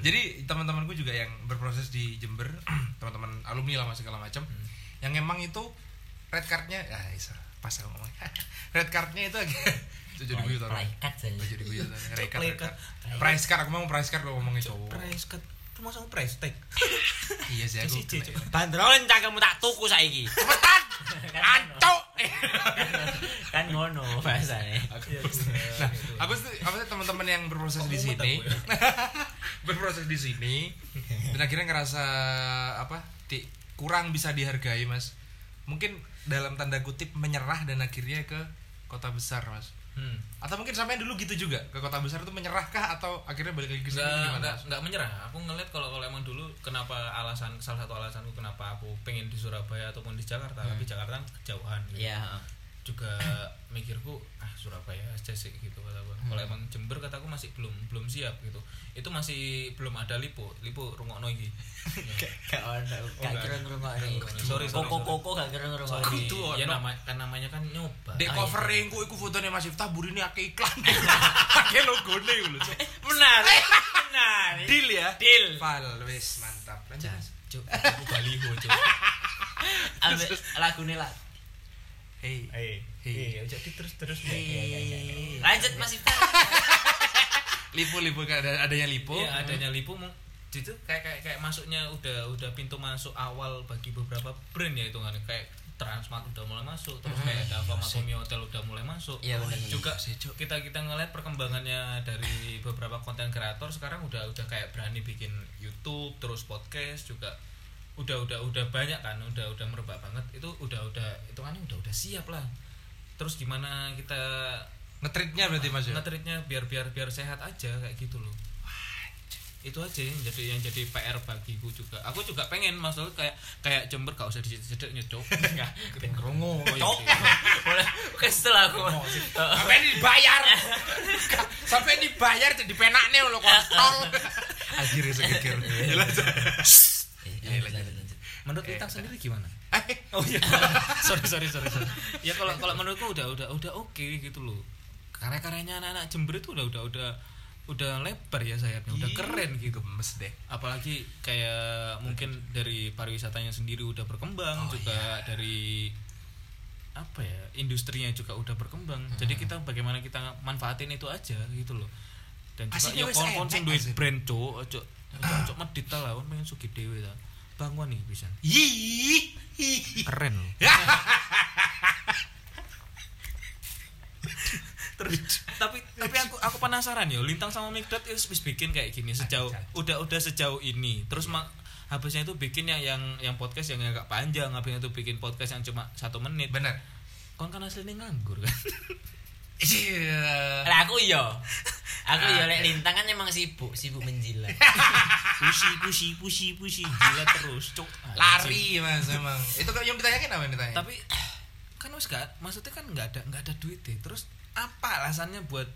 Jadi teman-temanku juga yang berproses di Jember, <clears throat> teman-teman alumni lah segala macam, Hmm. yang emang itu red cardnya, ya pas aku ngomong, <laughs> red cardnya itu agak itu jadi guyu tau card. Itu jadi tau card, card. card. price card aku mau price card lo ngomongnya cowok price cut itu masa price tag <laughs> iya sih aku Cuk. Bandrolan cangkemmu tak tuku saiki. cepetan <laughs> ancok <laughs> kan ngono bahasane. nah aku tuh apa sih teman-teman yang berproses di sini aku ya? berproses di sini dan akhirnya ngerasa apa di, kurang bisa dihargai mas mungkin dalam tanda kutip menyerah dan akhirnya ke kota besar mas hmm. atau mungkin sampai dulu gitu juga ke kota besar itu menyerahkah atau akhirnya balik lagi ke sini gimana nggak mas? nggak menyerah aku ngeliat kalau kalau emang dulu kenapa alasan salah satu alasanku kenapa aku pengen di Surabaya ataupun di Jakarta Hmm. tapi Jakarta kan kejauhan gitu. Iya. Juga mikirku ah Surabaya aja sih gitu kataku kalau emang Jember kataku masih belum belum siap gitu itu masih belum ada lipo lipo rungokno iki <laughs> Gak ono, gak enggak. kira ngrungokne. Sorry, sorry, Koko-koko gak kira ngrungokne. Sorry. Itu ya nama kan namanya kan nyoba Dek Ah, iya. covering ku iku fotonya Mas Iftah burine akeh iklan. <laughs> Akeh logone ku lho. Benar. Benar. Deal ya? Deal. Fal wis mantap. Lanjut. Cuk aku baliho cuk Ambek lagune lah. Hey. eh Hey. eh jadi terus terus Lanjut Mas Iftar. Lipo lipo ada adanya lipo. Iya, adanya lipo itu kayak kayak kayak masuknya udah udah pintu masuk awal bagi beberapa brand ya itu kan kayak Transmart udah mulai masuk terus kayak Dava Makomi Hotel udah mulai masuk Iya, benar, benar. juga kita kita ngeliat perkembangannya dari beberapa konten kreator sekarang udah udah kayak berani bikin YouTube terus podcast juga udah udah udah banyak kan udah udah merebak banget itu udah udah itu kan udah udah siap lah terus gimana kita Ngetritnya berarti Mas ya. ngetritnya biar biar biar sehat aja kayak gitu loh itu aja yang jadi yang jadi PR bagiku juga aku juga pengen maksudnya kayak kayak Jember gak usah dicedek nyedok <laughs> nggak Ben krungu. Iya, Cok. iya. Boleh kesel aku. Sampai dibayar. <laughs> Sampai dibayar jadi penakne lo kontol. <laughs> Akhirnya segegir. Iya, lanjut, lanjut. menurut Lintang sendiri gimana? Eh, <laughs> oh iya. <laughs> Sorry sorry sorry sorry. Ya kalau kalau menurutku udah udah udah oke gitu loh. Karya-karyanya anak-anak Jember itu udah udah udah udah lebar ya sayapnya. Udah Ih, keren gitu. Gemes deh. apalagi kayak mungkin dari pariwisatanya sendiri udah berkembang Oh, juga dari apa ya industrinya juga udah berkembang. Jadi kita bagaimana kita manfaatin itu aja gitu loh. Dan juga ya wis kon kon sing enek duwe asli. brand ojo ojo arep medit lah, pengen sugih dhewe ta. Bangun pisan. Yih. Keren loh. Terus tapi tapi aku aku penasaran ya, Lintang sama Mikdot wis wis bikin kayak gini sejauh udah udah sejauh ini. Terus mak habisnya itu bikin yang yang yang podcast yang agak panjang, habisnya itu bikin podcast yang cuma satu menit. Bener. Kon kan aslinya nganggur kan. Iya. Lah aku iya. Aku iya lek lintang kan emang sibuk, sibuk menjilat. <laughs> pusi pusi pusi pusi gila terus cuk Lari mas emang. Itu kan yang ditanyakin apa yang ditanya? tapi kan wis gak maksudnya kan nggak ada nggak ada duit deh terus apa alasannya buat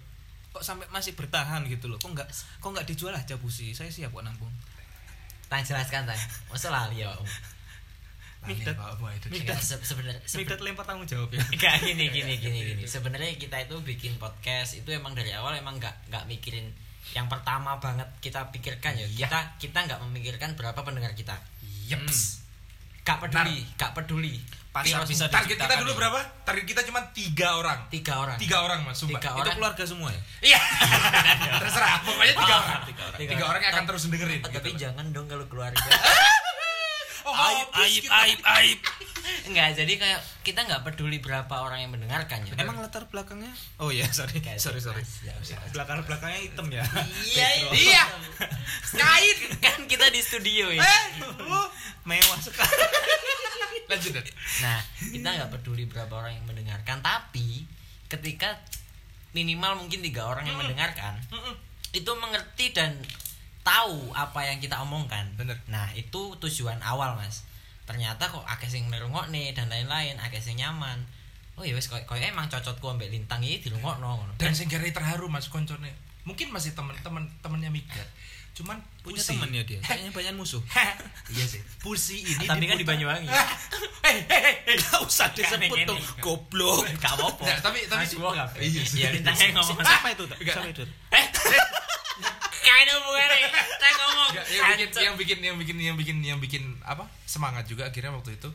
kok sampai masih bertahan gitu loh kok nggak kok nggak dijual aja busi saya siap kok nampung Tang jelaskan tang. Masa lali ya. Om? Itu. Enggak se- sebenarnya Mikdot lempar tanggung jawab ya Enggak gini gini gini gini. Sebenarnya kita itu bikin podcast itu emang dari awal emang nggak nggak mikirin yang pertama banget kita pikirkan ya. Iya. Kita kita nggak memikirkan berapa pendengar kita. Yeps. Gak peduli, gak peduli. Pasar bisa Target kita dulu ya. berapa? Target kita cuma tiga orang. tiga orang. Tiga orang mas, sumpah. Tiga itu orang. keluarga semua ya Iya. <laughs> Terserah. Pokoknya tiga Ah, orang. tiga orang. Tiga orang yang akan terus dengerin. Tapi gitu. jangan dong kalau keluarga. <laughs> Oh, aib habis aib aib aib <laughs> Enggak, jadi kayak kita nggak peduli berapa orang yang mendengarkan ya. emang latar belakangnya oh ya sorry Kayak sorry sorry Ya, usah. belakang belakangnya hitam ya Iya, Background. Iya. Kain. kan kita di studio ya. Eh, <laughs> uh. mewah sekali Lanjut. Nah, <laughs> kita nggak peduli berapa orang yang mendengarkan, tapi ketika minimal mungkin tiga orang yang mendengarkan, itu mengerti dan tahu apa yang kita omongkan. Bener. Nah, itu tujuan awal, Mas. Ternyata kok akeh sing nih dan lain-lain, akeh sing nyaman. Oh ya wes koyo koyo emang cocotku ambek lintang iki dirungokno ngono. Dan sing terharu mas koncone. Mungkin masih temen-temen temennya Migat. Cuman punya Pusi. temen ya dia <laughs> kayaknya banyak musuh <laughs> iya sih. Pusi ini Tapi kan di Banyuwangi. Eh, eh, eh, eh. Gak usah disebut dong, dong goblok Gak apa-apa. Nah, tapi- tapi- gua gak. Iya sih. Iya, lintangnya ngomong. siapa itu tak Enggak. siapa itu Eh. Kayak hubungannya. Saya ngomong. Nggak, yang bikin yang bikin yang bikin yang bikin yang bikin apa semangat juga akhirnya waktu itu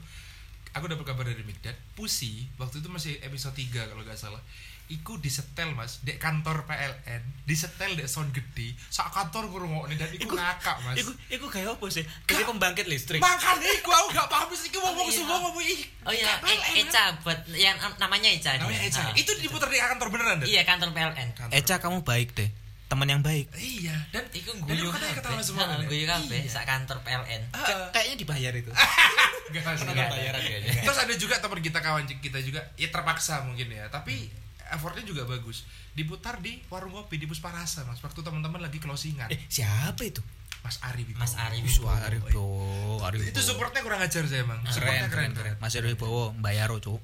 aku dapat kabar dari Mikdad Pusi waktu itu masih episode 3 kalau nggak salah Iku disetel mas, dek kantor PLN, disetel dek sound gede, sak kantor ngurungokne dan iku ngakak mas. Iku, iku kayak apa sih? Jadi pembangkit listrik. Makanya iku aku gak paham sih, iku ngomong Oh, iya. semua ngomong ih. Oh iya, E- Eca buat yang nam- namanya Eca. Namanya. Eca. Ah. Itu diputar di kantor beneran dan? Iya kantor PLN. Kantor. Eca kamu baik deh. Teman yang baik. Iya, dan Iku dan guyu katanya ketawa semua. Kan? guyu kabeh Iya. sak kantor PLN. Ah, Kayaknya dibayar itu. <laughs> Nggak, Mas. Penonton Nggak. bayaran kayaknya. Terus ada juga teman kita kawan kita juga ya terpaksa mungkin ya, tapi effortnya juga bagus. Diputar di warung kopi di Pusparasa Mas. Waktu teman-teman lagi closingan. Eh, siapa itu? Mas Ari Wibowo. Mas Ari Wibowo. Arif Bowo, Arif Itu Bowo. supportnya kurang ajar saya emang. Supportnya Keren, keren, keren. Mas Arif Bowo, Bayaro, Cuk.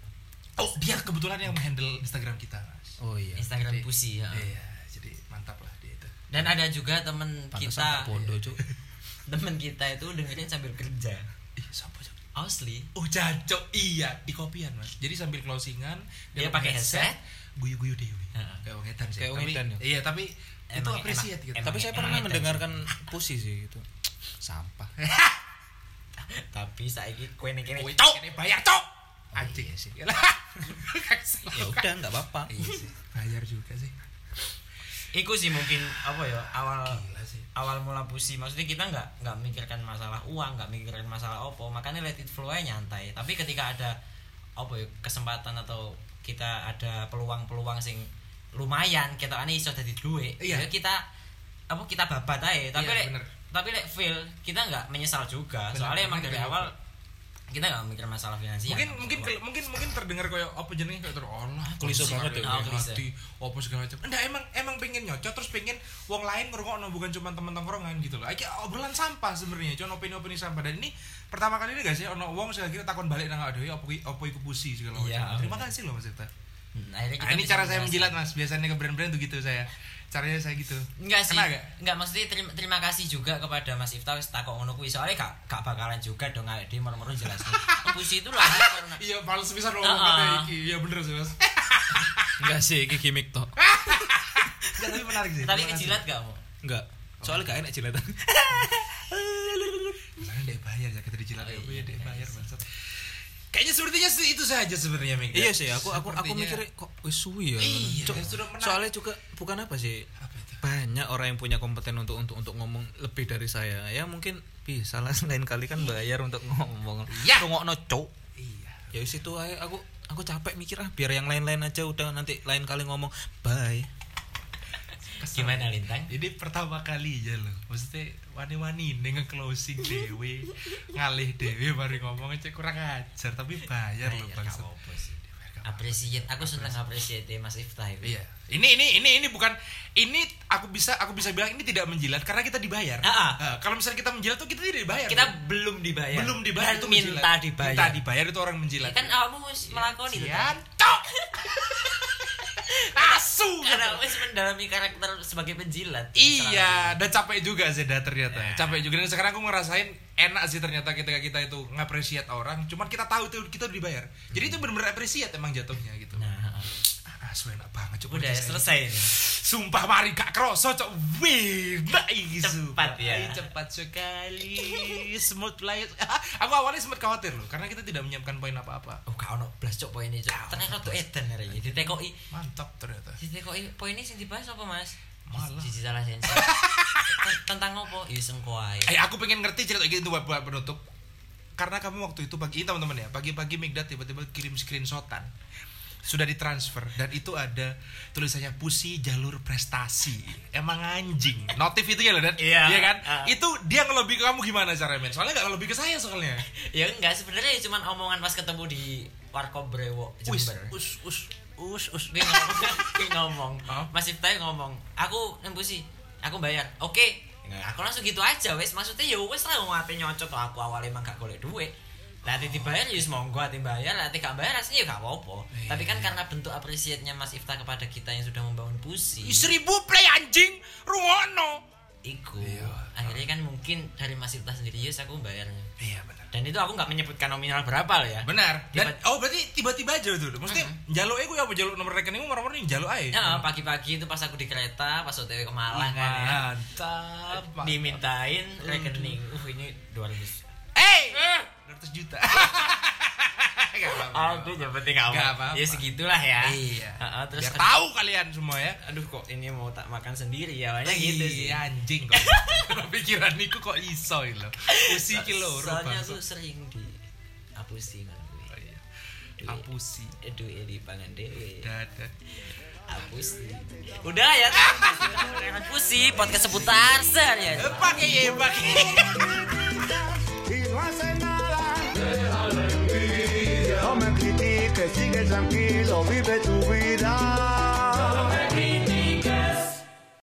Oh, dia kebetulan yang menghandle Instagram kita, Mas. Oh iya. Instagram Jadi- Pusi ya. Iya, jadi mantap lah dia itu. Dan ada juga temen Pantesan kita, Cuk. <laughs> temen kita itu dengerin sambil kerja. Ih, siapa. Oh, jancok. Iya, di kopian, Mas. Jadi sambil closingan Dia pakai headset. guyu-guyu Dewi. Heeh. Kayak wong edan sih. Kayak wong edan ya? Iya, tapi itu enak. gitu. Tapi saya pernah mendengarkan <laughs> pusi sih itu. Sampah. <laughs> Tapi saiki kowe ning kene Wih, cok. ini bayar, Cok. Anjing iya sih. Yalah. Ya udah, nggak apa-apa. Iya sih. Bayar juga sih. Iku sih mungkin apa ya awal awal mula pusi maksudnya kita nggak nggak mikirkan masalah uang nggak mikirkan masalah opo. Makanya let it flow aja nyantai. Tapi ketika ada apa ya kesempatan atau kita ada peluang-peluang sing lumayan kita kan iso dadi duit Iya. ya kita apa kita babat aja. Tapi Iya, lek tapi lek fail kita nggak menyesal juga. Bener, soalnya emang bener, dari bener. awal kita nggak mikir masalah finansial. Mungkin mungkin kel- mungkin mungkin terdengar kayak apa jenenge kayak terus Allah Klise banget ya. klise. hati apa segala macam. Enggak emang emang pengen nyocok terus pengen wong lain ngerungokno bukan cuma teman tongkrongan gitu loh. Aja obrolan sampah sebenarnya cuma opini-opini sampah. Dan ini pertama kali ini guys ya ono wong sekali kira takon balik nang dhewe apa iki- apa iku pusi segala macam. Iya. terima kasih loh Mas Irta Hmm, akhirnya nah, kita ini cara saya menjilat Mas biasanya ke brand-brand tuh gitu saya caranya saya gitu Enggak sih. Kena gak? Enggak maksudnya terima, terima kasih juga kepada Mas Ifta wis takok ngono kuwi. Soalnya gak gak bakalan juga dong awake dhewe moro-moro jelasnya. <laughs> Puisi itu lah karena iya males bisa ngomong Ah, kata ah. iki iya bener sih Mas Enggak sih, iki gimmick toh. Enggak, tapi menarik sih tapi ngejilat gak mau? Enggak. Soalnya gak enak jilatan. Misalnya dia bayar ya kita dijilat Oh, ya, iya, dia iya, bayar iya. Kayaknya sepertinya itu saja sebenarnya Meg. iya sih, aku aku aku mikir kok wis suwi ya. Iya, Cuk, sudah menang. soalnya juga bukan apa sih? apa itu? banyak orang yang punya kompeten untuk untuk untuk ngomong lebih dari saya ya mungkin bisa lah <laughs> lain kali kan bayar untuk ngomong Ya. rungokno cuk Iya. ya wis itu aja aku aku capek mikir ah biar yang lain-lain aja udah nanti lain kali ngomong bye Gimana Lintang? Ini pertama kali aja loh. Maksudnya wani-wani neng closing <laughs> dewe, ngalih dewe mari ngomong aja kurang ajar tapi bayar loh bang. Appreciate, aku seneng appreciate Mas Iftah itu. Iya. Ini ini ini ini bukan ini aku bisa aku bisa bilang ini tidak menjilat karena kita dibayar. Ah, ah. Nah, kalau misalnya kita menjilat tuh kita tidak dibayar. Kita Bang. belum dibayar. belum dibayar Dan itu minta menjilat. dibayar. Minta dibayar itu orang menjilat. Ya kan awakmu wis melakoni itu. Cok. <laughs> Asu. Karena wis mendalami karakter sebagai penjilat. Iya, dan capek juga Zeda ternyata. Ya. Capek juga dan sekarang aku ngerasain enak sih ternyata ketika kita itu ngapresiat orang, cuman kita tahu itu kita udah dibayar. Jadi itu benar-benar apresiat emang jatuhnya gitu. Nah, Ah, asu enak banget cok. udah selesai ini. Sumpah mari gak kroso cok. Wih, nah ini Cepat ya. Cepat sekali. <laughs> Smooth play. aku awalnya sempat khawatir loh karena kita tidak menyiapkan poin apa-apa. Oh, gak ono blas cok poin ini cok. Ternyata tuh edan hari ini. Ditekoki. Mantap ternyata. Ditekoki poin ini sing dibahas apa, Mas? Malah. Cici salah sensi. Ten- <laughs> Tentang apa? Ya ae. Eh aku pengen ngerti cerita gitu buat, buat penutup. Karena kamu waktu itu pagi teman-teman ya, pagi-pagi Migdat tiba-tiba kirim screenshotan. Sudah ditransfer dan itu ada tulisannya pusi jalur prestasi. Emang anjing. Notif itu ya loh dan Iya. kan? Ah. Itu dia ngelobi ke kamu gimana caranya, men? Soalnya gak ngelobi ke saya soalnya. <laughs> Ya enggak sebenarnya ya cuman omongan pas ketemu di Warkop Brewo Jember. us, us, us, us. Dia ngomong, <laughs> dia ngomong. Hah? Mas Iftah ngomong, aku nembusi, aku bayar. Oke. Nah, aku langsung gitu aja wes maksudnya ya wes lah mau ate nyocok aku awalnya emang gak golek duit lah dibayar ya monggo ati bayar lah gak bayar aslinya ya gak apa-apa tapi kan karena bentuk apresiatnya Mas Iftah kepada kita yang sudah membangun pusi Seribu play anjing, rungono. iku Iya. akhirnya kan mungkin dari Mas Iftah sendiri yes aku bayarnya Iya benar. dan itu aku nggak menyebutkan nominal berapa loh ya Benar. Dan Tiba- oh berarti tiba-tiba aja tuh. Maksudnya jaluk aku ya apa jaluk nomor rekeningmu marah-marah nih jaluk aja. Ya, pagi-pagi itu pas aku di kereta, pas OTW ke Malang kan ya. Mantap. Dimintain rekening. Uh, ini 200. Eh, 200 juta. <laughs> Gak apa-apa. Aduh, yang penting kamu. Nggak apa-apa. Ya segitulah ya. Iya. Heeh, terus Biar tahu kalian semua ya. aduh kok ini mau tak makan sendiri ya, banyak gitu sih. Anjing kok. <laughs> Pikiran niku kok iso lho. Usi ki loro Soalnya aku sering di apusi kan gue. Oh, iya. Apusi. Aduh, ya di pangan dewe. Dadah. Apusi. Udah ya, apusi podcast seputar sehari Eh, Pakai ya, pakai. la envidia. No me critiques, sigue tranquilo, vive tu vida.